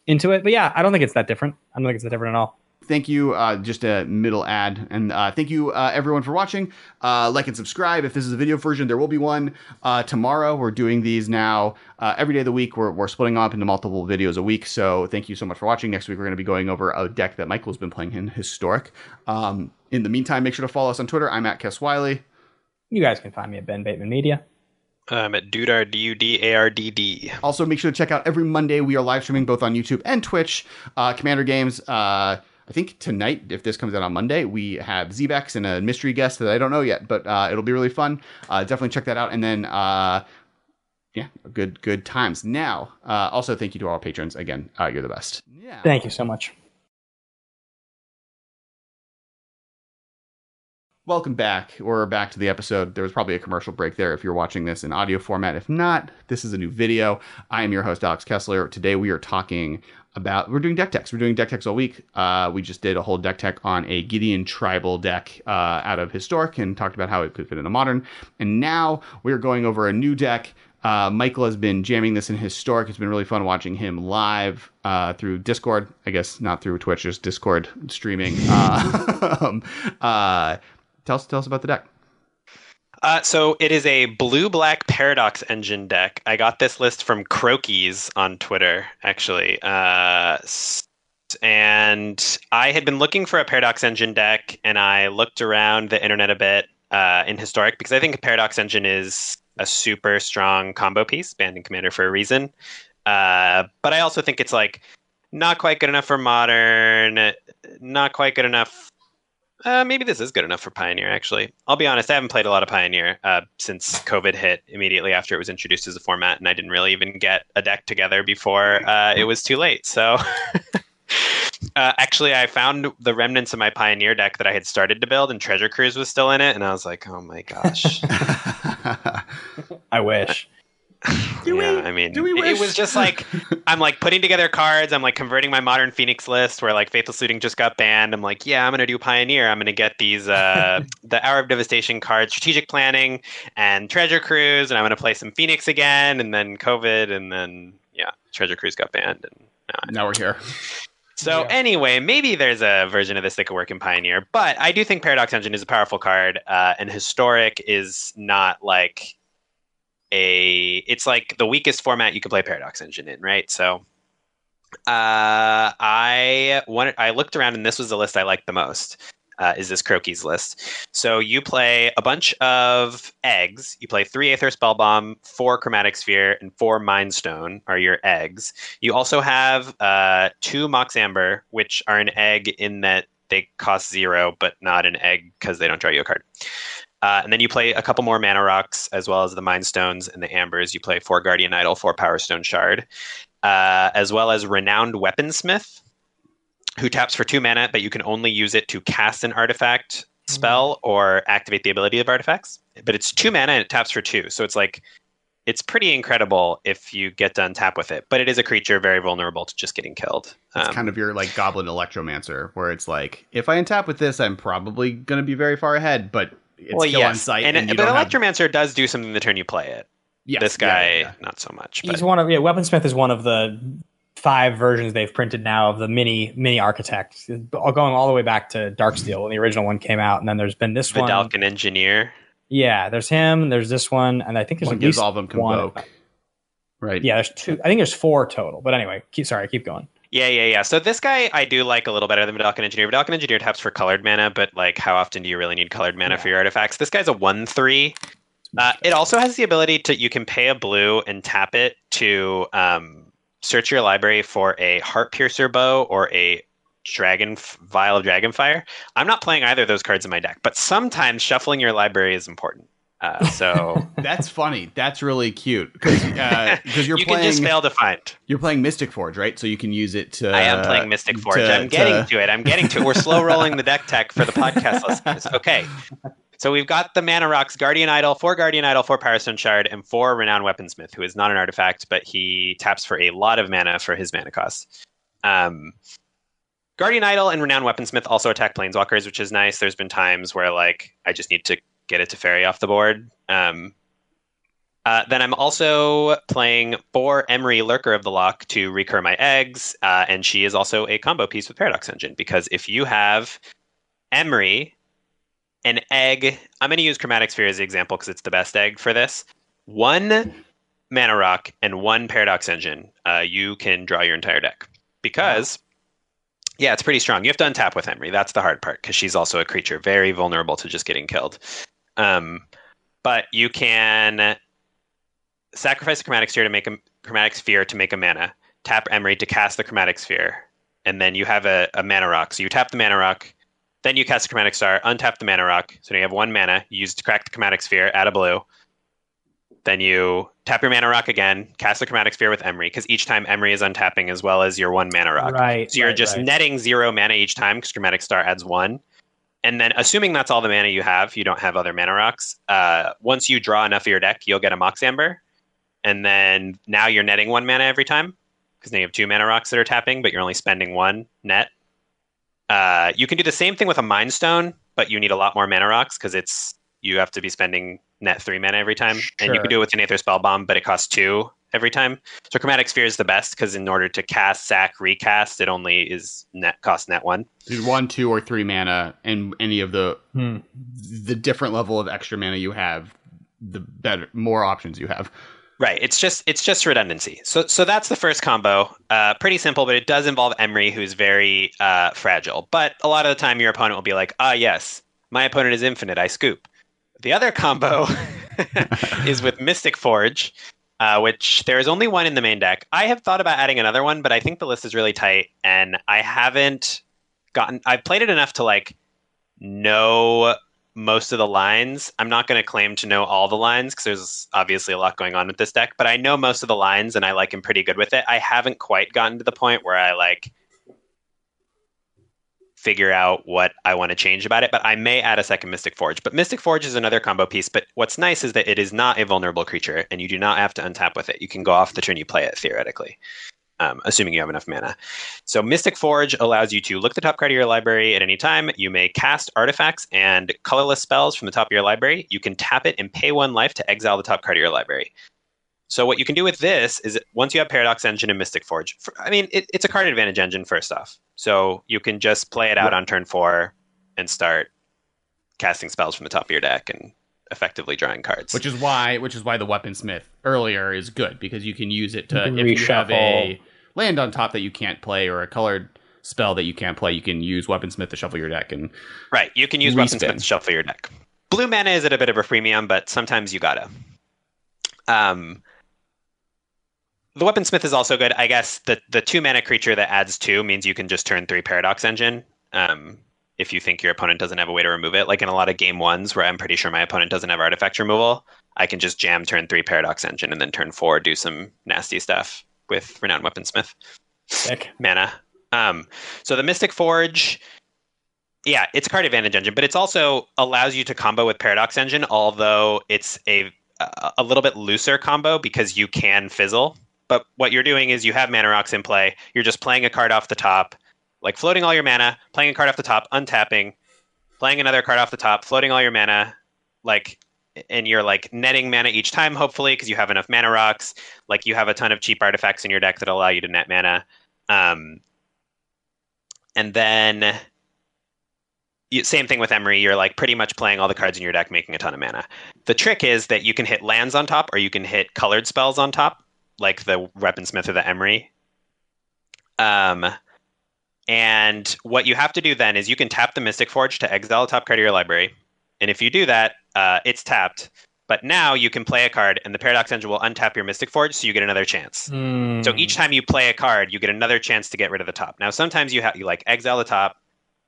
into it. But yeah, I don't think it's that different. I don't think it's that different at all. Thank you. Uh, just a middle ad, and uh, thank you uh, everyone for watching. Uh, like and subscribe. If this is a video version, there will be one uh, tomorrow. We're doing these now uh, every day of the week. We're we're splitting up into multiple videos a week. So thank you so much for watching. Next week we're going to be going over a deck that Michael's been playing in historic. Um, in the meantime, make sure to follow us on Twitter. I'm at Kess Wiley. You guys can find me at Ben Bateman Media. I'm at Dudard, D U D A R D D. Also, make sure to check out every Monday. We are live streaming both on YouTube and Twitch. Uh, Commander Games. Uh, I think tonight, if this comes out on Monday, we have Zbex and a mystery guest that I don't know yet, but uh, it'll be really fun. Uh, definitely check that out. And then, uh, yeah, good good times. Now, uh, also thank you to all our patrons. Again, uh, you're the best. Yeah. Thank you so much. Welcome back. We're back to the episode. There was probably a commercial break there if you're watching this in audio format. If not, this is a new video. I am your host, Alex Kessler. Today we are talking about, we're doing deck techs. We're doing deck techs all week. Uh, we just did a whole deck tech on a Gideon tribal deck uh, out of Historic and talked about how it could fit into Modern. And now we're going over a new deck uh, Michael has been jamming this in Historic. It's been really fun watching him live uh, through Discord. I guess not through Twitch, just Discord streaming. Um, uh, tell us, tell us about the deck. Uh, so it is a blue black paradox engine deck. I got this list from Crokeyz on Twitter, actually. Uh, and I had been looking for a paradox engine deck, and I looked around the internet a bit uh, in historic because I think a paradox engine is a super strong combo piece, banned in Commander for a reason. Uh, but I also think it's like not quite good enough for modern, not quite good enough. Uh, maybe this is good enough for Pioneer. Actually, I'll be honest. I haven't played a lot of Pioneer uh, since COVID hit immediately after it was introduced as a format, and I didn't really even get a deck together before uh, it was too late. So. Uh, actually, I found the remnants of my Pioneer deck that I had started to build, and Treasure Cruise was still in it, and I was like, "Oh my gosh!" I wish. Do yeah, we, I mean, do we wish? it was just like I'm like putting together cards. I'm like converting my modern Phoenix list where like Faithless Looting just got banned. I'm like, yeah, I'm gonna do Pioneer. I'm gonna get these uh the Hour of Devastation cards, strategic planning, and Treasure Cruise, and I'm gonna play some Phoenix again, and then COVID, and then yeah, Treasure Cruise got banned, and now, now we're here. So yeah. anyway, maybe there's a version of this that could work in Pioneer, but I do think Paradox Engine is a powerful card, uh, and Historic is not like a. It's like the weakest format you could play Paradox Engine in, right? So uh, I wanted. I looked around, and this was the list I liked the most uh, is this Crokeyz list. So you play a bunch of eggs. You play three Aether Spellbomb, four Chromatic Sphere, and four Mind Stone are your eggs. You also have uh, two Mox Amber, which are an egg in that they cost zero, but not an egg because they don't draw you a card. Uh, and then you play a couple more mana rocks as well as the mind stones and the ambers. You play four guardian idol, four power stone shard, uh, as well as renowned weaponsmith, who taps for two mana, but you can only use it to cast an artifact spell mm-hmm. or activate the ability of artifacts. But it's two mana and it taps for two. So it's like it's pretty incredible if you get to untap with it. But it is a creature very vulnerable to just getting killed. It's um, kind of your like goblin electromancer, where it's like if I untap with this, I'm probably gonna be very far ahead, but it's well, kill yes. on sight. And, and but Electromancer have... does do something the turn you play it. Yes, this guy, yeah, yeah. not so much. But. He's one of yeah. Weaponsmith is one of the five versions they've printed now of the mini mini architect, going all the way back to Darksteel when the original one came out, and then there's been this Vedalken one. Vedalken Engineer. Yeah, there's him. There's this one, and I think there's one at least all of them convoke. One. Right. Yeah, there's two. I think there's four total. But anyway, keep sorry, keep going. Yeah, yeah, yeah. So this guy I do like a little better than Vedalken Engineer. Vedalken Engineer taps for colored mana, but like how often do you really need colored mana yeah. for your artifacts? This guy's a one three. Uh, it also has the ability to you can pay a blue and tap it to um, search your library for a heart piercer bow or a dragon vial of dragonfire. I'm not playing either of those cards in my deck, but sometimes shuffling your library is important. Uh, so that's funny. That's really cute because uh, you're you playing. can just fail to find. You're playing Mystic Forge, right? So you can use it to. I am playing Mystic Forge. To, I'm getting to... to it. I'm getting to it. We're slow rolling the deck tech for the podcast listeners. Okay. So we've got the mana rocks, Guardian Idol, four Guardian Idol, four Powerstone Shard, and four Renowned Weaponsmith, who is not an artifact, but he taps for a lot of mana for his mana cost. Um, Guardian Idol and Renowned Weaponsmith also attack Planeswalkers, which is nice. There's been times where like I just need to get it to fairy off the board. Um, uh, then I'm also playing for Emry, Lurker of the Loch to recur my eggs, uh, and she is also a combo piece with Paradox Engine because if you have Emry an egg. I'm going to use Chromatic Sphere as the example because it's the best egg for this. One mana rock and one paradox engine, uh, you can draw your entire deck. Because, yeah, it's pretty strong. You have to untap with Emry. That's the hard part because she's also a creature very vulnerable to just getting killed. Um, but you can sacrifice a chromatic sphere to make a chromatic sphere to make a mana. Tap Emry to cast the chromatic sphere, and then you have a, a mana rock. So you tap the mana rock, then you cast a Chromatic Star, untap the mana rock. So now you have one mana. You use to crack the Chromatic Sphere, add a blue. Then you tap your mana rock again, cast the Chromatic Sphere with Emry, because each time Emry is untapping as well as your one mana rock. Right. So you're right, just right. netting zero mana each time because Chromatic Star adds one. And then, assuming that's all the mana you have, you don't have other mana rocks. Uh, once you draw enough of your deck, you'll get a Mox Amber, and then now you're netting one mana every time because now you have two mana rocks that are tapping, but you're only spending one net. Uh, you can do the same thing with a Mind Stone, but you need a lot more mana rocks because it's you have to be spending net three mana every time, and you can do it with an Aether Spell Bomb, but it costs two every time. So Chromatic Sphere is the best because in order to cast, sack, recast, it only is net cost net one. There's one, two, or three mana, and any of the Hmm. the different level of extra mana you have, the better, more options you have. Right. It's just it's just redundancy. So so that's the first combo. Uh, pretty simple, but it does involve Emry, who's very uh, fragile. But a lot of the time, your opponent will be like, "Ah, yes, my opponent is infinite. I scoop." The other combo is with Mystic Forge, uh, which there is only one in the main deck. I have thought about adding another one, but I think the list is really tight, and I haven't gotten. I've played it enough to like know most of the lines. I'm not going to claim to know all the lines because there's obviously a lot going on with this deck, but I know most of the lines and I like am pretty good with it. I haven't quite gotten to the point where I like figure out what I want to change about it, but I may add a second Mystic Forge. But Mystic Forge is another combo piece, but what's nice is that it is not a vulnerable creature and you do not have to untap with it. You can go off the turn you play it theoretically. Um, assuming you have enough mana. So Mystic Forge allows you to look the top card of your library at any time. You may cast artifacts and colorless spells from the top of your library. You can tap it and pay one life to exile the top card of your library. So what you can do with this is once you have Paradox Engine and Mystic Forge, for, I mean, it, it's a card advantage engine first off. So you can just play it out on turn four and start casting spells from the top of your deck and effectively drawing cards. Which is why, which is why the weaponsmith earlier is good because you can use it to You can if you have a land on top that you can't play or a colored spell that you can't play, you can use weaponsmith to shuffle your deck and Right. You can use Respin. Weaponsmith to shuffle your deck. Blue mana is at a bit of a premium, but sometimes you gotta. Um, the Weaponsmith is also good. I guess the the two mana creature that adds two means you can just turn three Paradox Engine. Um, if you think your opponent doesn't have a way to remove it, like in a lot of game ones where I'm pretty sure my opponent doesn't have artifact removal, I can just jam turn three Paradox Engine and then turn four do some nasty stuff with Renowned Weaponsmith Sick. mana. Um, so the Mystic Forge, yeah, it's card advantage engine, but it's also allows you to combo with Paradox Engine, although it's a a a little bit looser combo because you can fizzle. But what you're doing is you have mana rocks in play. You're just playing a card off the top, like floating all your mana, playing a card off the top, untapping, playing another card off the top, floating all your mana, like and you're like netting mana each time, hopefully, because you have enough mana rocks. Like you have a ton of cheap artifacts in your deck that allow you to net mana. Um, and then you, same thing with Emry. You're like pretty much playing all the cards in your deck, making a ton of mana. The trick is that you can hit lands on top, or you can hit colored spells on top, like the Weaponsmith or the Emry. Um, and what you have to do then is you can tap the Mystic Forge to exile a top card of your library, and if you do that, uh, it's tapped. But now you can play a card, and the Paradox Engine will untap your Mystic Forge, so you get another chance. Hmm. So each time you play a card, you get another chance to get rid of the top. Now sometimes you have you like exile the top.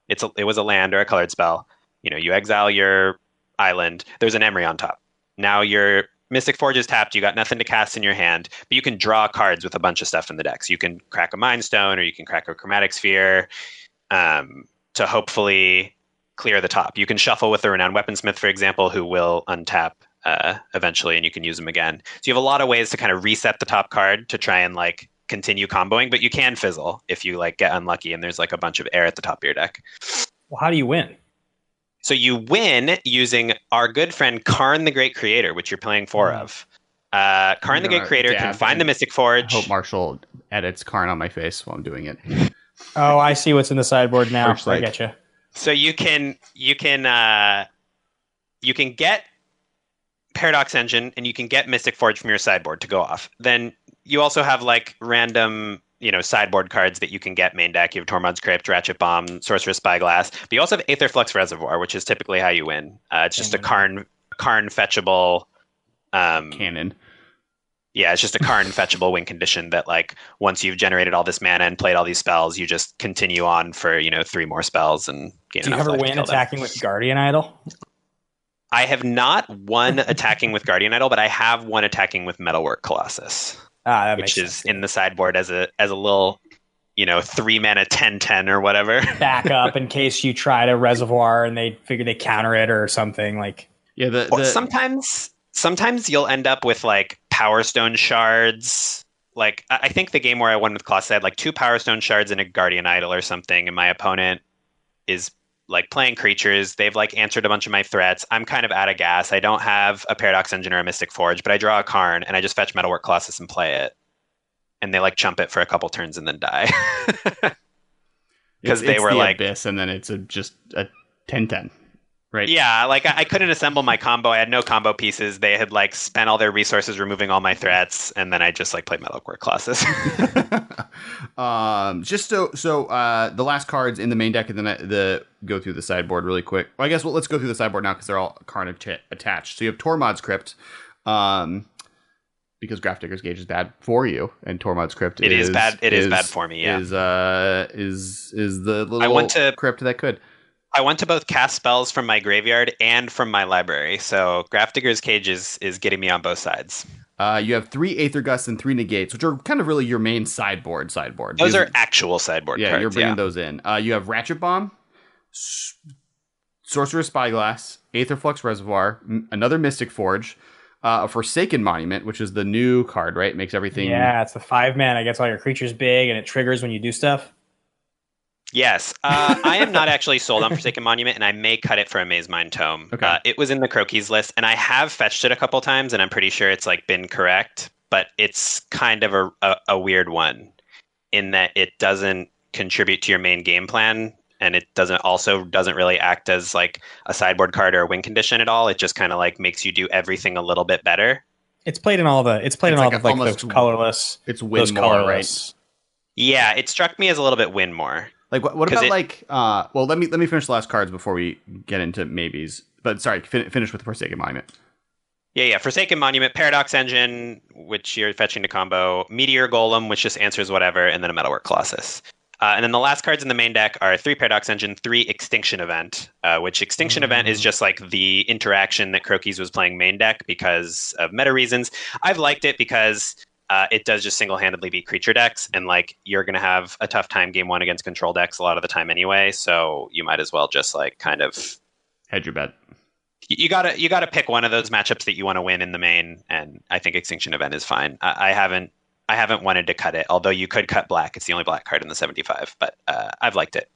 It's a, it was a land or a colored spell. You know, you exile your island. There's an Emry on top. Now your Mystic Forge is tapped. You got nothing to cast in your hand, but you can draw cards with a bunch of stuff in the deck. So you can crack a Mind Stone, or you can crack a Chromatic Sphere, um, to hopefully clear the top. You can shuffle with the Renowned Weaponsmith, for example, who will untap uh, eventually, and you can use them again. So you have a lot of ways to kind of reset the top card to try and like continue comboing, but you can fizzle if you like get unlucky and there's like a bunch of air at the top of your deck. Well, how do you win? So you win using our good friend Karn the Great Creator, which you're playing four Mm. of. Uh, Karn the You're Great Creator can find the and Mystic I Forge. hope Marshall edits Karn on my face while I'm doing it. Oh, I see what's in the sideboard now. First I get you. So you can you can uh, you can get Paradox Engine and you can get Mystic Forge from your sideboard to go off. Then you also have like random you know sideboard cards that you can get main deck. You have Tormod's Crypt, Ratchet Bomb, Sorcerer's Spyglass, but you also have Aetherflux Reservoir, which is typically how you win. Uh, it's just a Karn Karn fetchable. Um, Canon. yeah, it's just a Karn fetchable win condition that like once you've generated all this mana and played all these spells, you just continue on for you know three more spells and gain Do you enough ever win kill them. attacking with Guardian Idol? I have not won attacking with Guardian Idol, but I have won attacking with Metalwork Colossus, Ah, that makes which is sense. in the sideboard as a as a little you know, three mana 10 10 or whatever. back up in case you try to reservoir and they figure they counter it or something like Yeah, the, the sometimes sometimes you'll end up with like power stone shards. Like I I think the game where I won with Kloss had like two power stone shards and a guardian idol or something, and my opponent is like playing creatures. They've like answered a bunch of my threats. I'm kind of out of gas. I don't have a paradox engine or a mystic forge, but I draw a Karn and I just fetch metalwork colossus and play it. And they like chump it for a couple turns and then die. 'cause they were the like- abyss, and then it's a, just a 10-10. Right? Yeah, like I, I couldn't assemble my combo. I had no combo pieces. They had like spent all their resources removing all my threats, and then I just like played metalwork Colossus. um, just so so uh, the last cards in the main deck, and then the go through the sideboard really quick. Well, I guess well, let's go through the sideboard now because they're all card atta- attached. So you have Tormod's Crypt, um, because Grafdigger's Cage is bad for you, and Tormod's Crypt It is bad- it is bad for me, yeah. is uh is is the little I went to- crypt that could. I want to both cast spells from my graveyard and from my library, so Grafdigger's Cage is, is getting me on both sides. Uh, you have three Aether Gusts and three Negates, which are kind of really your main sideboard. Sideboard. Those Because- are actual sideboard yeah, cards. you're bringing yeah. those in. Uh, you have Ratchet Bomb, S- Sorcerer's Spyglass, Aetherflux Reservoir, m- another Mystic Forge, uh, a Forsaken Monument, which is the new card, right? Makes everything. Yeah, it's the five man. It gets all your creatures big and it triggers when you do stuff. Yes, uh, I am not actually sold on Forsaken Monument, and I may cut it for a Mazemind Tome. Okay. Uh, it was in the Crokeyz list, and I have fetched it a couple times, and I'm pretty sure it's like been correct, but it's kind of a, a, a weird one in that it doesn't contribute to your main game plan, and it doesn't also doesn't really act as like a sideboard card or a win condition at all. It just kind of like makes you do everything a little bit better. It's played in all the. It's played It's in all the like those colorless. It's win those more, right? colorless. Yeah, it struck me as a little bit win more. Like what, what about it- like? Uh, well, let me let me finish the last cards before we get into maybes. But sorry, fin- finish with the Forsaken Monument. Yeah, yeah. Forsaken Monument, Paradox Engine, which you're fetching to combo, Meteor Golem, which just answers whatever, and then a Metalwork Colossus. Uh, and then the last cards in the main deck are three Paradox Engine, three Extinction Event, uh, which Extinction Event is just like the interaction that Crokeyz was playing main deck because of meta reasons. I've liked it because uh, it does just single handedly beat creature decks, and like you're going to have a tough time game one against control decks a lot of the time anyway, so you might as well just like kind of Hedge your bet. you you gotta you gotta pick one of those matchups that you want to win in the main, and I think Extinction Event is fine. I, I haven't I haven't wanted to cut it, although you could cut black. It's the only black card in the 75, but uh, I've liked it.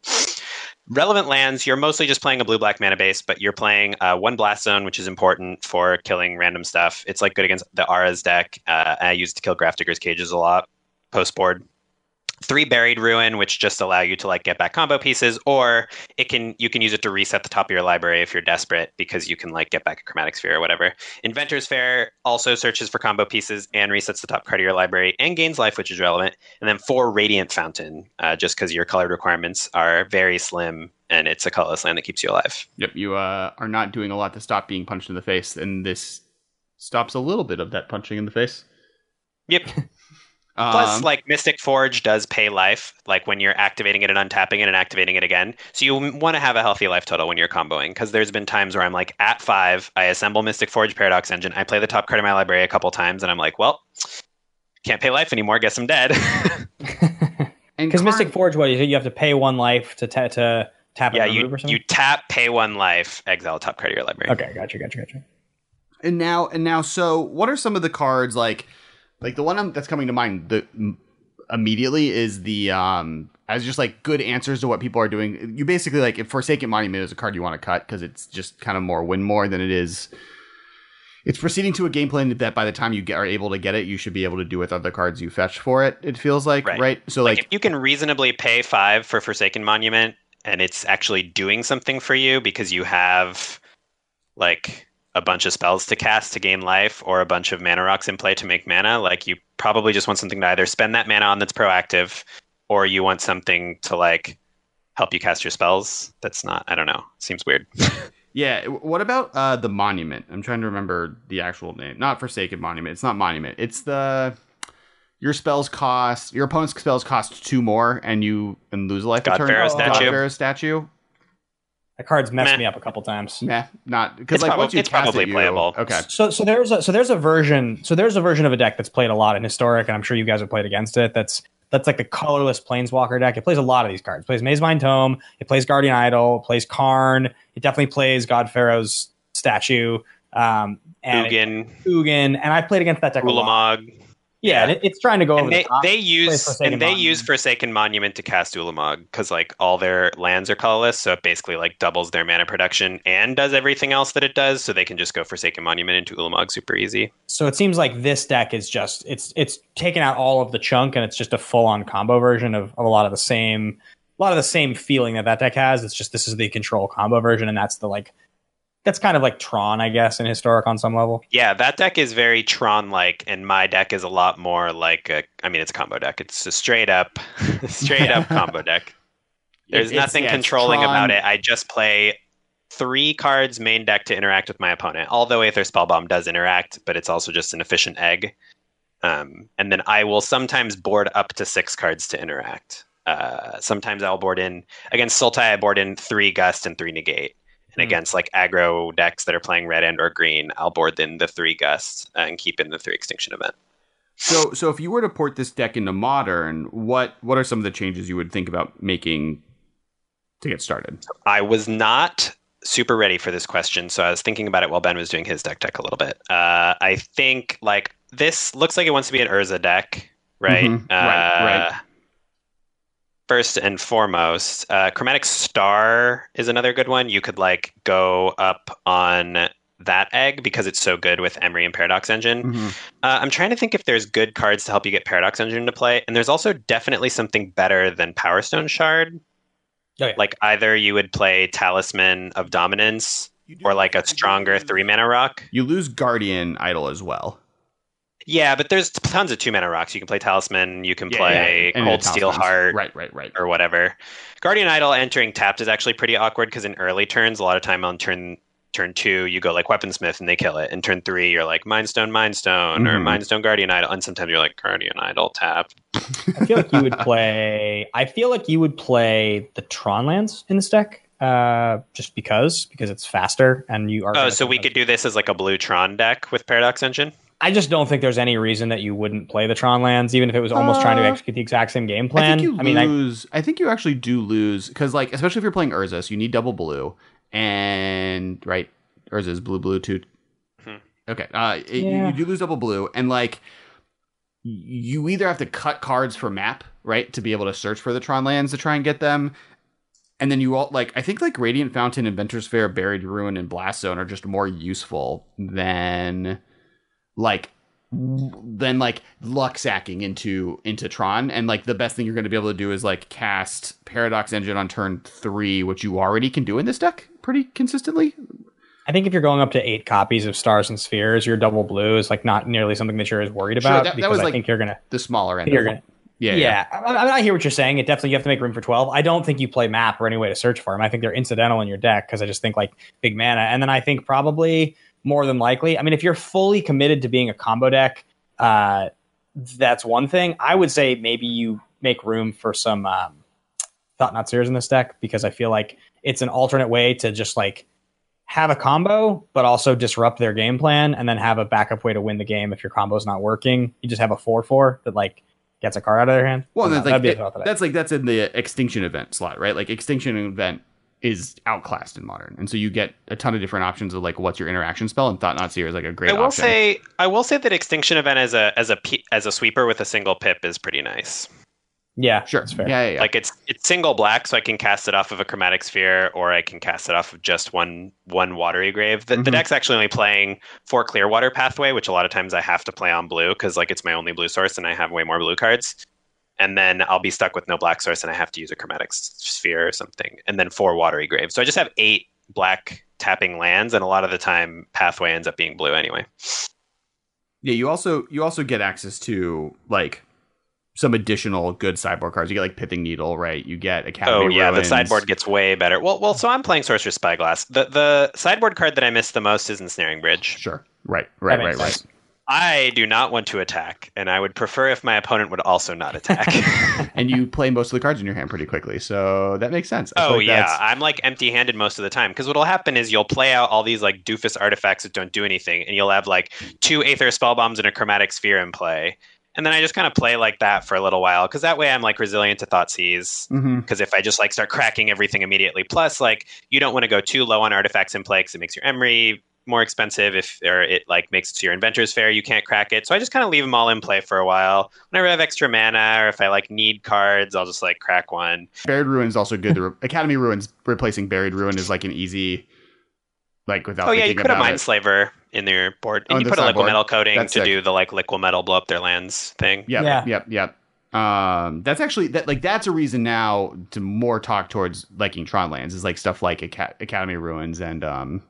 Relevant lands, you're mostly just playing a blue black mana base, but you're playing uh, one blast zone, which is important for killing random stuff. It's like good against the Aras deck. Uh, I use it to kill Grafdigger's Cages a lot post board. Three buried ruin, which just allow you to like get back combo pieces, or it can you can use it to reset the top of your library if you're desperate because you can like get back a chromatic sphere or whatever. Inventor's Fair also searches for combo pieces and resets the top card of your library and gains life, which is relevant. And then four Radiant Fountain, uh, just because your colored requirements are very slim and it's a colorless land that keeps you alive. Yep, you uh, are not doing a lot to stop being punched in the face, and this stops a little bit of that punching in the face. Yep. Plus, Um, like Mystic Forge does pay life, like when you're activating it and untapping it and activating it again. So you want to have a healthy life total when you're comboing. Because there's been times where I'm like at five, I assemble Mystic Forge Paradox Engine, I play the top card of my library a couple times, and I'm like, well, can't pay life anymore. Guess I'm dead. Because Karn- Mystic Forge, what you you have to pay one life to ta- to tap yeah, you or something. you tap, pay one life, exile top card of your library. okay, gotcha, gotcha, gotcha. and now and now so what are some of the cards like like the one I'm- that's coming to mind the m- immediately is the um as just like good answers to what people are doing you basically like if forsaken monument is a card you want to cut because it's just kind of more win more than it is it's proceeding to a game plan that by the time you get, are able to get it you should be able to do with other cards you fetch for it it feels like right, Right. so like, like, if you can reasonably pay five for Forsaken Monument and it's actually doing something for you because you have like a bunch of spells to cast to gain life or a bunch of mana rocks in play to make mana, like you probably just want something to either spend that mana on that's proactive or you want something to like help you cast your spells. That's not I don't know. Seems weird. Yeah. What about uh, the monument? I'm trying to remember the actual name. Not Forsaken Monument. It's not Monument. It's the your spells cost your opponent's spells cost two more, and you and lose a life. God. Pharaoh God statue. Pharaoh statue. That card's messed Meh. me up a couple times. Nah, not because It's like prob- once you it's cast probably it, you, playable. Okay. So so there's a so there's a version so there's a version of a deck that's played a lot in historic, and I'm sure you guys have played against it. That's that's like the colorless planeswalker deck. It plays a lot of these cards. It plays Mazemind Tome. It plays Guardian Idol. It plays Karn. It definitely plays God Pharaoh's statue. Um, and Ugin, Ugin, and I played against that deck a lot. Ulamog. Yeah, it's trying to go over And they, the top. they use and they Monument. use Forsaken Monument to cast Ulamog because like all their lands are colorless, so it basically like doubles their mana production and does everything else that it does, so they can just go Forsaken Monument into Ulamog super easy. so it seems like this deck is just it's it's taken out all of the chunk and it's just a full on combo version of, of a lot of the same a lot of the same feeling that that deck has. It's just this is the control combo version, and that's the like that's kind of like Tron, I guess, in historic on some level. Yeah, that deck is very Tron like, and my deck is a lot more like a. I mean, it's a combo deck. It's a straight up, straight up combo deck. There's It's- nothing yeah, controlling about it. I just play three cards main deck to interact with my opponent. Although Aether Spellbomb does interact, but it's also just an efficient egg. Um, and then I will sometimes board up to six cards to interact. Uh, sometimes I'll board in against Sultai. I board in three Gust and three Negate. And Hmm. against like aggro decks that are playing red and or green, I'll board in the three Gust and keep in the three Extinction event. So, so if you were to port this deck into modern, what what are some of the changes you would think about making to get started? I was not super ready for this question, so I was thinking about it while Ben was doing his deck deck a little bit. Uh, I think like this looks like it wants to be an Urza deck, right? Mhm. Right, right. First and foremost, uh, Chromatic Star is another good one. You could like go up on that egg because it's so good with Emry and Paradox Engine. Mm-hmm. Uh, I'm trying to think if there's good cards to help you get Paradox Engine to play, and there's also definitely something better than Power Stone Shard. Oh, yeah. Like either you would play Talisman of Dominance or like a stronger three mana rock. You lose Guardian Idol as well. Yeah, but there's tons of two mana rocks. You can play Talisman, you can play And Cold Steel Heart, Right, right, right. or whatever. Guardian Idol entering tapped is actually pretty awkward because in early turns, a lot of time on turn turn two, you go like Weaponsmith and they kill it. And turn three, you're like Mindstone, Mindstone, or Mhm. Mindstone Guardian Idol. And sometimes you're like Guardian Idol tap. I feel like you would play. I feel like you would play the Tron lands in this deck, uh, just because because it's faster and you are. Oh, so we sometimes- could do this as like a blue Tron deck with Paradox Engine? I just don't think there's any reason that you wouldn't play the Tron lands, even if it was almost trying to Uh, execute the exact same game plan. I think you I mean, I, lose. I, think you actually do lose because, like, especially if you're playing Urza, you need double blue, and right, Urza is blue, blue too. Hmm. Okay, uh, it- you- Yeah. you, do lose double blue, and like, you either have to cut cards for map, right, to be able to search for the Tron lands to try and get them, and then you all like, I think like Radiant Fountain, Inventor's Fair, Buried Ruin, and Blast Zone are just more useful than like then like luck sacking into into Tron. And like the best thing you're going to be able to do is like cast Paradox Engine on turn three, which you already can do in this deck pretty consistently. I think if you're going up to eight copies of Stars and Spheres, your double blue is like not nearly something that you're as worried about that- that because was, I like, think you're gonna. The smaller end. You're gonna yeah, yeah, I, mean, I hear what you're saying. It definitely you have to make room for twelve. I don't think you play map or any way to search for them. I think they're incidental in your deck because I just think like big mana, and then I think probably more than likely. I mean, if you're fully committed to being a combo deck, uh, that's one thing. I would say maybe you make room for some um, Thought-Knot Seers in this deck because I feel like it's an alternate way to just like have a combo, but also disrupt their game plan, and then have a backup way to win the game if your combo's not working. You just have a four four that like gets a card out of their hand. Well, that's know, like that'd be it- thought that I- that's like that's in the extinction event slot, right? Like extinction event is outclassed in modern, and so you get a ton of different options of like what's your interaction spell, and Thought-Knot Seer is like a great. I will option. say I will say that Extinction Event as a as a as a sweeper with a single pip is pretty nice. yeah, sure, that's fair. yeah, yeah, yeah. Like it's it's single black, so I can cast it off of a chromatic sphere, or I can cast it off of just one one watery grave. The, the Mhm. deck's actually only playing four clear water pathway, which a lot of times I have to play on blue because like it's my only blue source and I have way more blue cards. And then I'll be stuck with no black source and I have to use a chromatic sphere or something. And then four watery graves. So I just have eight black tapping lands, and a lot of the time pathway ends up being blue anyway. Yeah, you also you also get access to like some additional good sideboard cards. You get like Pithing Needle, right? You get Academy. Oh yeah, the sideboard gets way better. Well, well, so I'm playing Sorcerer's Spyglass. The the sideboard card that I miss the most is Ensnaring Bridge. Sure. Right. Right. That Right. makes Right. I do not want to attack, and I would prefer if my opponent would also not attack. and you play most of the cards in your hand pretty quickly, so that makes sense. I oh like yeah, that's- I'm like empty-handed most of the time because what'll happen is you'll play out all these like doofus artifacts that don't do anything, and you'll have like two Aether spell bombs and a chromatic sphere in play, and then I just kind of play like that for a little while because that way I'm like resilient to Thoughtseize. Mm-hmm. Because if I just like start cracking everything immediately, plus like you don't want to go too low on artifacts in play because it makes your Emry more expensive if or it like makes it so your inventors fair you can't crack it so i just kind of leave them all in play for a while whenever i have extra mana or if i like need cards i'll just like crack one Buried Ruin is also good. The re- Academy Ruins replacing Buried Ruin is like an easy, like without. oh yeah you thinking could have about mind it. slaver in their board Oh, and in you put a liquid sideboard. metal coating That's to sick. do the like Liquimetal blow up their lands thing Yep, Yeah. yep, yep. Um, that's actually that like that's a reason now to more talk towards liking Tron lands is like stuff like Aca- Academy Ruins and um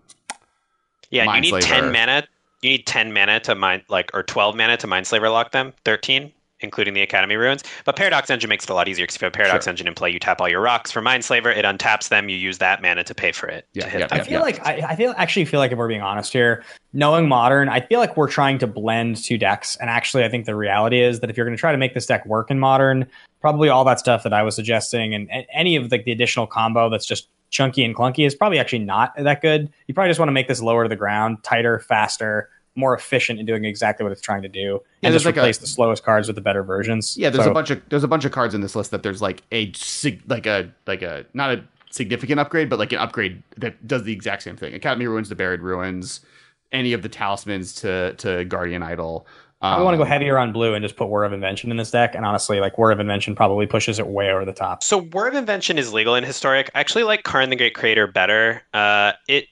yeah and you need Mindslaver. 10 mana you need 10 mana to mine like or 12 mana to Mindslaver lock them 13 including the academy ruins but paradox engine makes it a lot easier because if you have paradox Sure. engine in play you tap all your rocks for Mindslaver it untaps them you use that mana to pay for it Yeah, to hit yeah, them. I feel like I, I feel actually feel like if we're being honest here, knowing modern, I feel like we're trying to blend two decks. And actually, I think the reality is that if you're going to try to make this deck work in modern, probably all that stuff that I was suggesting and, and any of like the additional combo that's just chunky and clunky is probably actually not that good. You probably just want to make this lower to the ground, tighter, faster, more efficient in doing exactly what it's trying to do, Yeah, and just like a- replace the slowest cards with the better versions. yeah there's So- a bunch of there's a bunch of cards in this list that there's like a like a like a not a significant upgrade but like an upgrade that does the exact same thing. Academy Ruins the Buried Ruins, any of the talismans to to Guardian Idol. Um, I want to go heavier on blue and just put Whir of Invention in this deck. And honestly, like Whir of Invention probably pushes it way over the top. So Whir of Invention is legal in Historic. I actually like Karn the Great Creator better. Uh, it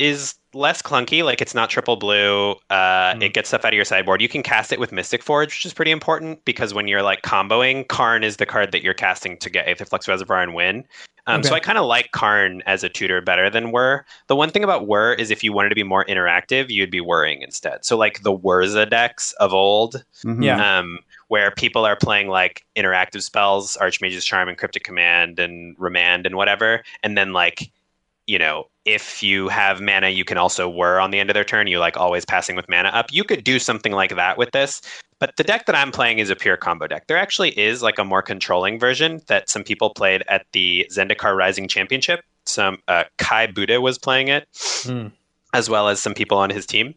is less clunky, like it's not triple blue. Uh, Mm. It gets stuff out of your sideboard. You can cast it with Mystic Forge, which is pretty important because when you're like comboing, Karn is the card that you're casting to get Aetherflux Reservoir and win. Um, So I kind of like Karn as a tutor better than Whir. The one thing about Whir is if you wanted to be more interactive, you'd be whirring instead. So like the Whirza decks of old, mhm. Yeah. um, where people are playing like interactive spells, Archmage's Charm and Cryptic Command and Remand and whatever, and then like, you know, if you have mana, you can also whir on the end of their turn. You're like always passing with mana up. You could do something like that with this. But the deck that I'm playing is a pure combo deck. There actually is like a more controlling version that some people played at the Zendikar Rising Championship. Some uh, Kai Budde was playing it, Hmm. as well as some people on his team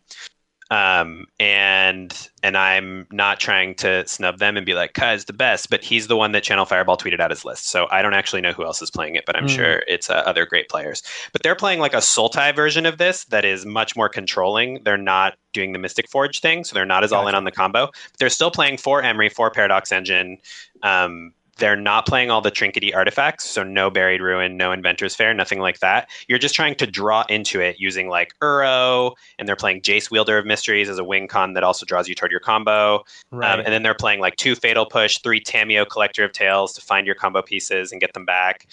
um, and and I'm not trying to snub them and be like Kai's the best, but he's the one that Channel Fireball tweeted out his list. So I don't actually know who else is playing it, but I'm Mm. sure it's uh, other great players. But they're playing like a Sultai version of this that is much more controlling. They're not doing the Mystic Forge thing, so they're not as all in on the combo. But they're still playing four Emry, four Paradox Engine. Um, they're not playing all the trinkety artifacts, so no buried ruin, no inventor's fair, nothing like that. You're just trying to draw into it using like Uro, and they're playing Jace Wielder of Mysteries as a wing con that also draws you toward your combo. Right. Um, and then they're playing like two Fatal Push, three Tamiyo Collector of Tales to find your combo pieces and get them back.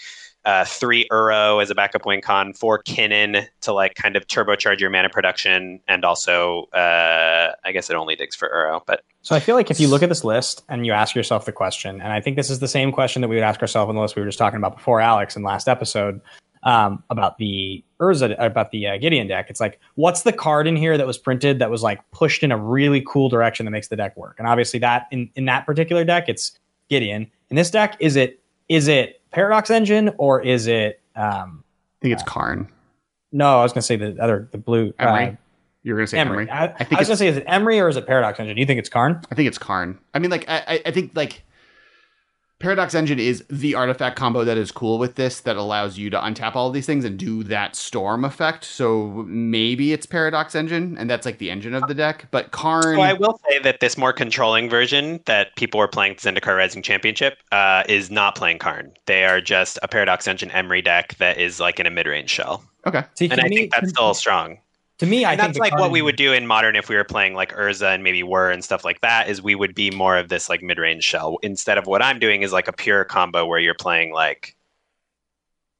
Uh, three Uro as a backup wing con, four Kinnan to like kind of turbocharge your mana production, and also uh, I guess it only digs for Uro, but So I feel like if you look at this list and you ask yourself the question, and I think this is the same question that we would ask ourselves on the list we were just talking about before, Alex, in last episode um, about the Urza, about the uh, Gideon deck. It's like, what's the card in here that was printed that was like pushed in a really cool direction that makes the deck work? And obviously, that in in that particular deck, it's Gideon. In this deck, is it is it Paradox Engine or is it? Um, I think it's Karn. no, I was going to say the other the blue. Emry. Uh, You're gonna say Emry. Emry. I, I I was going to say, is it Emry or is it Paradox Engine? Do you think it's Karn? I think it's Karn. I mean, like I- I think like Paradox Engine is the artifact combo that is cool with this that allows you to untap all of these things and do that storm effect. So maybe it's Paradox Engine, and that's like the engine of the deck. But Karn, So I will say that this more controlling version that people were playing the Zendikar Rising Championship uh, is not playing Karn. They are just a Paradox Engine Emry deck that is like in a mid-range shell, okay, See, and I me- think that's still strong. To me, I And think that's like card what we would do in modern if we were playing like Urza and maybe Whir and stuff like that. Is we would be more of this like mid-range shell instead of what I'm doing is like a pure combo where you're playing like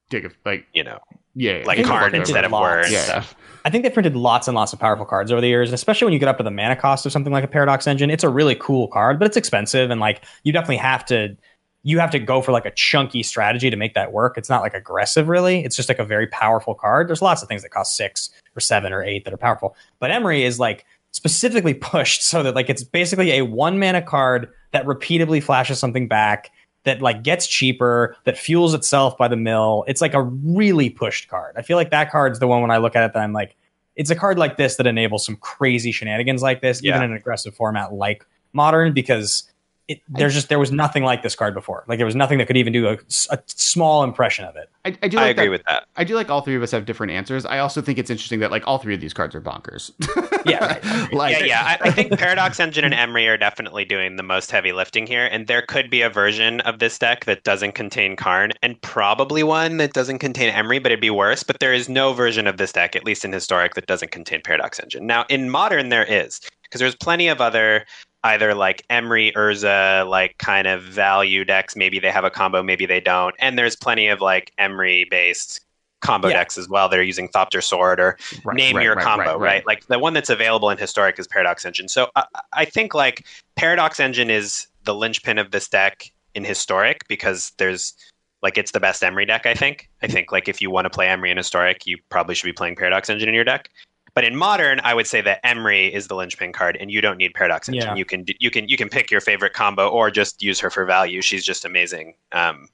dig it, like you know yeah, yeah, like think Karn they instead of did Whir lots. and Yeah. stuff. I think they printed lots and lots of powerful cards over the years, and especially when you get up to the mana cost of something like a Paradox Engine. It's a really cool card, but it's expensive, and like you definitely have to you have to go for like a chunky strategy to make that work. It's not like aggressive, really. It's just like a very powerful card. There's lots of things that cost six or seven or eight that are powerful, but Emry is like specifically pushed so that like it's basically a one mana card that repeatedly flashes something back that like gets cheaper that fuels itself by the mill it's like a really pushed card i feel like that card's the one when i look at it that i'm like it's a card like this that enables some crazy shenanigans like this even in an aggressive format like modern because it, there's just there was nothing like this card before. Like there was nothing that could even do a, a small impression of it. I, I do. I Like agree that, with that. I do like all three of us have different answers. I also think it's interesting that like all three of these cards are bonkers. Yeah, right. like, yeah, yeah. I, I think Paradox Engine and Emry are definitely doing the most heavy lifting here, and there could be a version of this deck that doesn't contain Karn, and probably one that doesn't contain Emry, but it'd be worse. But there is no version of this deck, at least in Historic, that doesn't contain Paradox Engine. Now, in Modern, there is, because there's plenty of other either like Emry, Urza, like kind of value decks. Maybe they have a combo, maybe they don't, and there's plenty of like Emry based combo Yeah. decks as well that are using Thopter Sword or Right, name right, your right, combo, right. Like the one that's available in Historic is Paradox Engine. So I, I think like Paradox Engine is the linchpin of this deck in Historic because there's like it's the best Emry deck. I think. I think like if you want to play Emry in Historic, you probably should be playing Paradox Engine in your deck. But in Modern, I would say that Emry is the linchpin card, and you don't need Paradox Engine. Yeah. You can you can you can pick your favorite combo or just use her for value. She's just amazing. Um,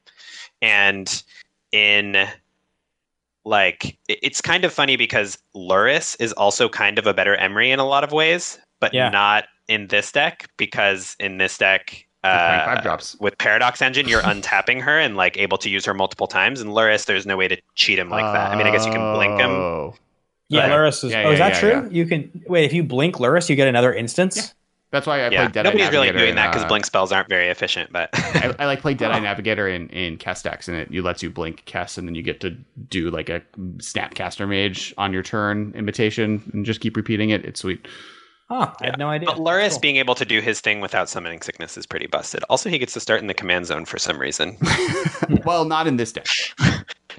and in like it's kind of funny because Lurrus is also kind of a better Emry in a lot of ways, but Yeah. not in this deck because in this deck uh, five drops. with Paradox Engine, you're untapping her and like able to use her multiple times. And Lurrus, there's no way to cheat him like that. I mean, I guess you can blink him. Yeah, Right. Lurrus is. Yeah, oh, is that yeah, true? You can wait if you blink Lurrus, you get another instance. That's why I Yeah, played Dead nobody's really doing in, that because uh, blink spells aren't very efficient. But I, I like play Deadeye Navigator in in Kestex, and it you lets you blink Kess, and then you get to do like a Snapcaster Mage on your turn imitation, and just keep repeating it. It's sweet. Huh, I had no idea. But Lurrus Cool. being able to do his thing without summoning sickness is pretty busted. Also, he gets to start in the command zone for some reason. well, not in this deck.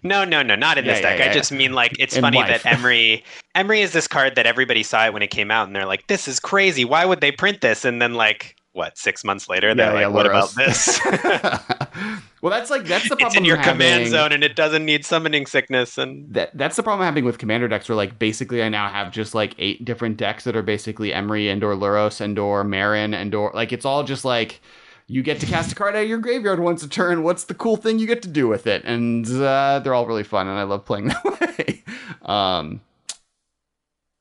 No, no, no, not in this Yeah, yeah, deck. yeah, I just mean like it's In funny life. that Emry Emry is this card that everybody saw it when it came out and they're like, This is crazy. Why would they print this? And then like what, six months later, they're Yeah, like, yeah, What about this? well, that's like that's the problem. it's in your command zone and it doesn't need summoning sickness and That that's the problem I'm having with commander decks. Where like basically I now have just like eight different decks that are basically Emry and or Lurrus and or Marin and or like it's all just like you get to cast a card out of your graveyard once a turn. What's the cool thing you get to do with it? And uh, they're all really fun, and I love playing that way. um,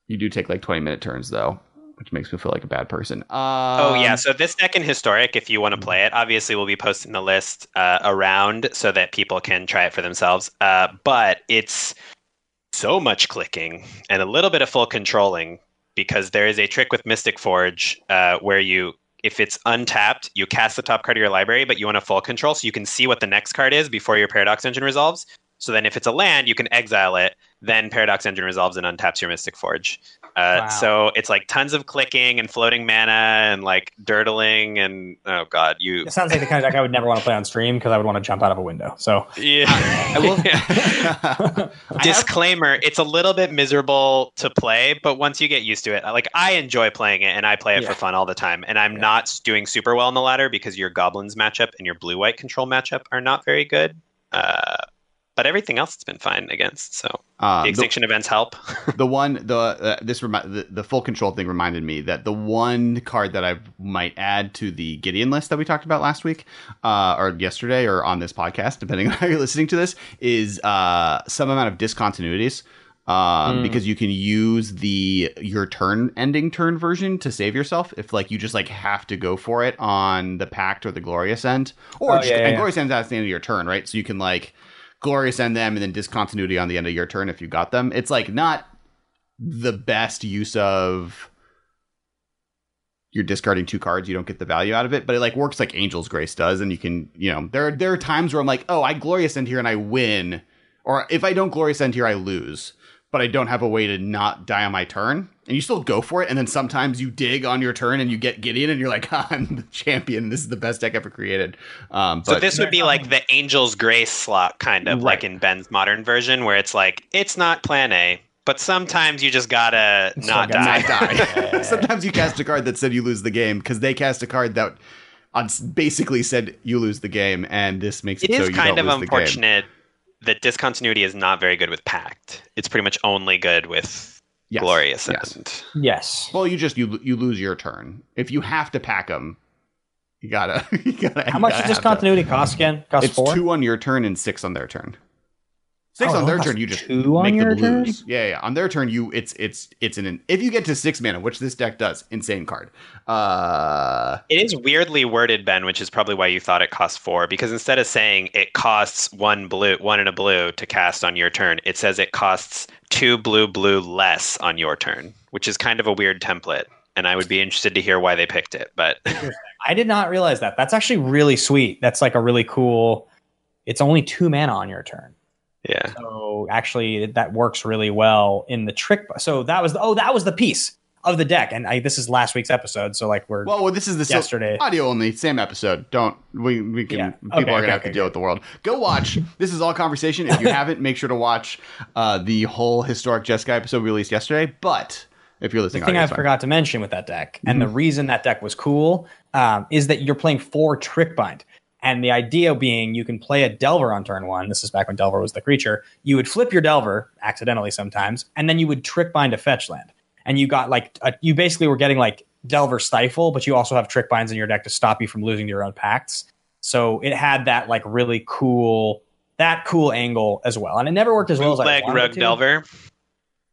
you do take like 20 minute turns though, which makes me feel like a bad person. Um, Oh yeah, so this deck in historic, if you want to play it, obviously we'll be posting the list uh, around so that people can try it for themselves. Uh, but it's so much clicking and a little bit of full controlling because there is a trick with Mystic Forge uh, where you, if it's untapped, you cast the top card of your library, but you want a full control so you can see what the next card is before your Paradox Engine resolves. So then, if it's a land, you can exile it. Then Paradox Engine resolves and untaps your Mystic Forge. Uh, Wow. So it's like tons of clicking and floating mana and like dirtling and oh god, you It sounds like the kind of deck I would never want to play on stream because I would want to jump out of a window. So yeah. I will. I have- Disclaimer: It's a little bit miserable to play, but once you get used to it, like I enjoy playing it and I play it Yeah. for fun all the time. And I'm Yeah. not doing super well in the ladder because your goblins matchup and your blue-white control matchup are not very good. Uh, but everything else has been fine against. So uh, the the- extinction events help. the one the uh, this remi- the, the full control thing reminded me that the one card that I might add to the Gideon list that we talked about last week uh, or yesterday or on this podcast, depending on how you're listening to this, is uh, some amount of discontinuities. Um, Mm. because you can use the your turn ending turn version to save yourself if like you just like have to go for it on the pact or the glorious end or Oh, just, yeah, yeah, and glorious end's at the end of your turn right so you can like glorious end them and then discontinuity on the end of your turn if you got them. It's like not the best use of you're discarding two cards. You don't get the value out of it but it like works like angel's grace does and you can you know there are there are times where i'm like oh i glorious end here and i win or if i don't glorious end here i lose but i don't have a way to not die on my turn. And you still go for it and then sometimes you dig on your turn and you get gideon and you're like i'm the champion. This is the best deck ever created. Um so this would be like the Angel's Grace slot, kind of like in Ben's modern version, where it's like it's not Plan A, but sometimes you just gotta Still not die. not die. Sometimes you cast a card that said you lose the game because they cast a card that basically said you lose the game, and this makes it, It so you kind don't of lose the that discontinuity is not very good with Pact. It's pretty much only good with Yes. Glorious Yes. End. yes, Well, you just you you lose your turn if you have to pack them. You gotta you gotta. how you much gotta does have discontinuity cost again? to- Cost It's four. two on your turn and six on their turn. Six Oh, on their turn, you just two on make your the turn? blues. Yeah, yeah. On their turn, you it's it's it's an if you get to six mana, which this deck does, insane card. Uh, It is weirdly worded, Ben, which is probably why you thought it cost four. Because instead of saying it costs one blue, one and a blue to cast on your turn, it says it costs two blue, blue less on your turn, which is kind of a weird template. And I would be interested to hear why they picked it. But I did not realize that. That's actually really sweet. That's like a really cool. It's only two mana on your turn. Yeah, So actually, that works really well in the trick. So that was the, oh, that was the piece of the deck, and I, this is last week's episode. So like we're well, well this is the yesterday. audio only, same episode. Don't we? We can. Yeah. People Okay, are gonna okay, have to okay, deal with the world. Go watch. this is all conversation. If you haven't, make sure to watch uh, the whole historic Jeskai episode released yesterday. But if you're listening, the thing I forgot to mention with that deck, and the reason that deck was cool, um, is that you're playing four Trickbind. And the idea being you can play a Delver on turn one. This is back when Delver was the creature. You would flip your Delver accidentally sometimes, and then you would Trickbind a fetch land. And you got like, a, you basically were getting like Delver Stifle, but you also have Trickbinds in your deck to stop you from losing to your own pacts. So it had that like really cool, that cool angle as well. And it never worked as well as I bootleg wanted it to. Delver.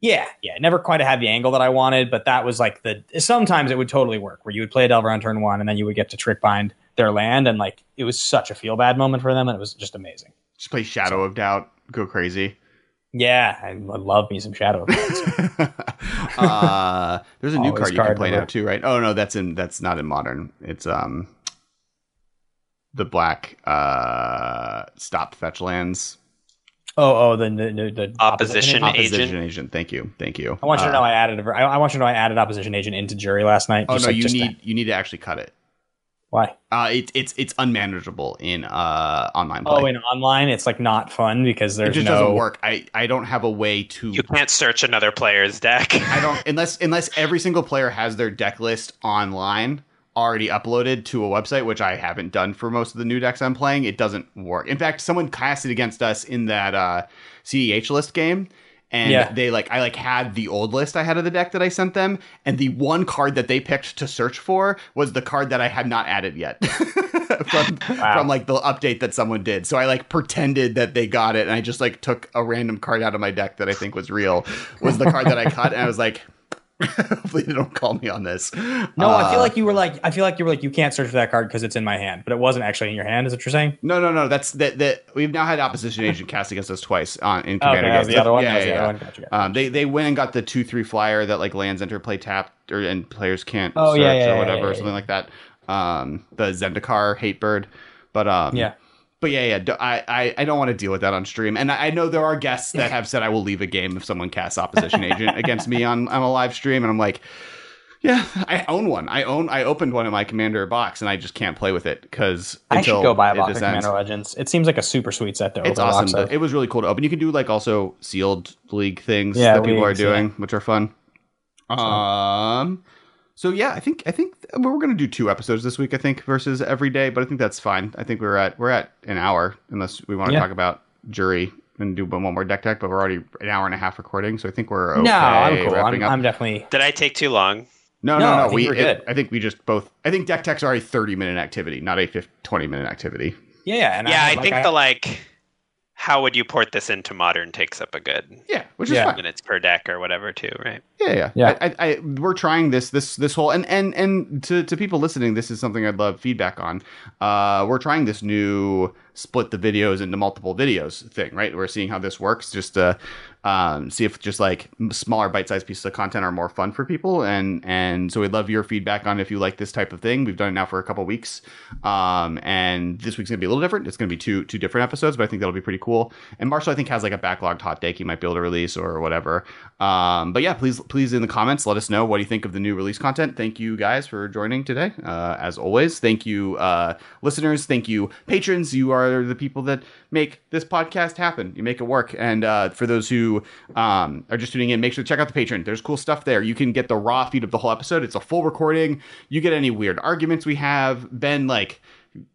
Yeah, yeah. Never quite had the angle that I wanted, but that was like the. Sometimes it would totally work where you would play a Delver on turn one, and then you would get to Trickbind their land, and like it was such a feel bad moment for them, and it was just amazing. Just play Shadow of Doubt. Go crazy. Yeah, I would love me some Shadow. of Mordor. uh, there's a new card you can play number. now too, right? Oh no, that's in that's not in modern. It's um the black uh stop fetch lands oh, oh, the the, the, the Opposition agent? agent. opposition agent. Thank you, thank you. I want you to Uh, know I added. A, ver- I, I want you to know I added opposition agent into jury last night. Oh just no, like- you just to- need you need to actually cut it. Why? Uh, it's it's it's unmanageable in uh online play. Oh, in online, it's like not fun because it there's just no. doesn't work. I I don't have a way to. You can't search another player's deck. I don't unless unless every single player has their deck list online already uploaded to a website, which I haven't done for most of the new decks I'm playing. It doesn't work. In fact, someone casted against us in that uh, CDH list game. And Yeah. they like I like had the old list I had of the deck that I sent them, and the one card that they picked to search for was the card that I had not added yet from Wow. from like the update that someone did. So I like pretended that they got it, and I just like took a random card out of my deck that I think was real was the card that I cut, and I was like, hopefully they don't call me on this. No, I feel Uh, like you were like I feel like you were like you can't search for that card because it's in my hand, but it wasn't actually in your hand. Is what you're saying? no, no, no. That's that. That we've now had opposition agent cast against us twice on in okay, Commander games. the other one. Yeah, yeah, the other yeah. one. Gotcha, gotcha. Um, they they went and got the two three flyer that like lands enter play tapped or and players can't Oh, search yeah, yeah, or whatever or something like that. Um, the Zendikar hate bird, but um, Yeah. But yeah, yeah, I, I, I don't want to deal with that on stream, and I I know there are guests that have said I will leave a game if someone casts opposition agent against me on, on a live stream, and I'm like, yeah, I own one. I own I opened one in my commander box, and I just can't play with it because I should go buy a box of. Commander Legends. It seems like a super sweet set to It's awesome. It was really cool to open. You can do like also sealed league things Yeah, that people leagues, are doing, yeah. which are fun. Um. So yeah, I think I think we're gonna do two episodes this week. I think versus every day, but I think that's fine. I think we're at we're at an hour unless we want to Yeah. talk about jury and do one more deck tech. But we're already an hour and a half recording, so I think we're okay. no, I'm cool. I'm. I'm definitely. Did I take too long? no, No, no, I no. think We we're it- good. I think we just both. I think deck techs are a thirty minute activity, not a 50, 20 minute activity. Yeah, yeah. And yeah, I, like, think the like, how would you port this into modern takes up a good Yeah, which is Yeah. fine. minutes per deck or whatever too, right? Yeah, yeah, Yeah. I, I, I, we're trying this, this, this whole, and and and to to people listening, this is something I'd love feedback on. Uh, we're trying this new split the videos into multiple videos thing, right? We're seeing how this works, just to um, see if just like smaller bite-sized pieces of content are more fun for people, and and so we'd love your feedback on if you like this type of thing. We've done it now for a couple weeks, um, and this week's gonna be a little different. It's gonna be two two different episodes, but I think that'll be pretty cool. And Marshall, I think, has like a backlogged hot take he might be able to release or whatever. Um, but yeah, please, please in the comments, let us know what you think of the new release content. Thank you guys for joining today. Uh, as always, thank you, uh, listeners. Thank you, patrons. You are the people that make this podcast happen. You make it work. And uh, for those who um, are just tuning in, make sure to check out the Patreon. There's cool stuff there. You can get the raw feed of the whole episode. It's a full recording. You get any weird arguments we have. Ben like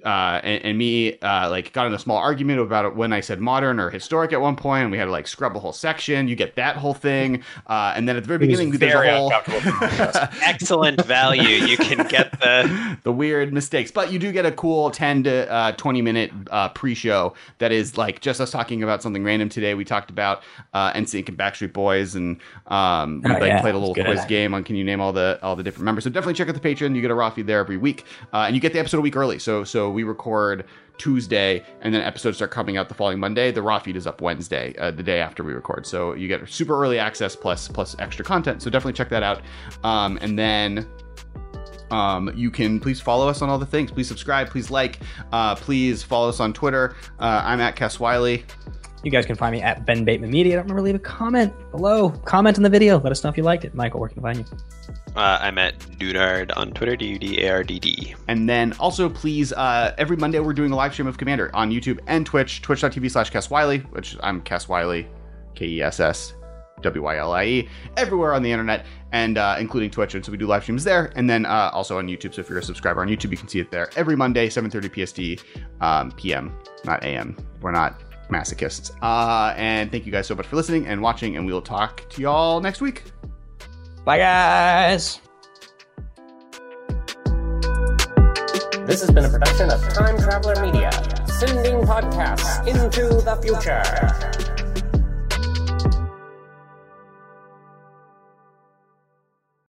uh, and, and me uh, like got in a small argument about it when I said modern or historic at one point, and we had to like scrub a whole section. You get that whole thing, uh, and then at the very It was beginning, there's a whole Excellent value. You can get the the weird mistakes, but you do get a cool ten to uh, twenty minute uh, pre-show that is like just us talking about something random. Today we talked about uh, NSYNC and Backstreet Boys, and um, we Oh, like yeah, played a little quiz game on can you name all the all the different members. So definitely check out the Patreon. You get a raw feed there every week, uh, and you get the episode a week early. So so we record Tuesday, and then episodes start coming out the following Monday. The raw feed is up Wednesday, uh, the day after we record. So you get super early access plus plus extra content. So definitely check that out. Um, and then um, you can please follow us on all the things. Please subscribe. Please like. Uh, please follow us on Twitter. Uh, I'm at Kess Wylie. You guys can find me at Ben Bateman Media. Don't remember to leave a comment below. Comment on the video. Let us know if you liked it. Michael, where can I find you? Uh, I'm at Dudard on Twitter, D U D A R D D. And then also, please, uh, every Monday we're doing a live stream of Commander on YouTube and Twitch, twitch.tv slash Kess Wylie, which I'm Kess Wylie, K E S S W Y L I E, everywhere on the internet, and uh, including Twitch. And so we do live streams there, and then uh, also on YouTube. So if you're a subscriber on YouTube, you can see it there every Monday, 7:30 PST, um, PM, not AM. We're not masochists. Uh, and thank you guys so much for listening and watching, and we'll talk to y'all next week. Bye, guys. This has been a production of Time Traveler Media, sending podcasts into the future.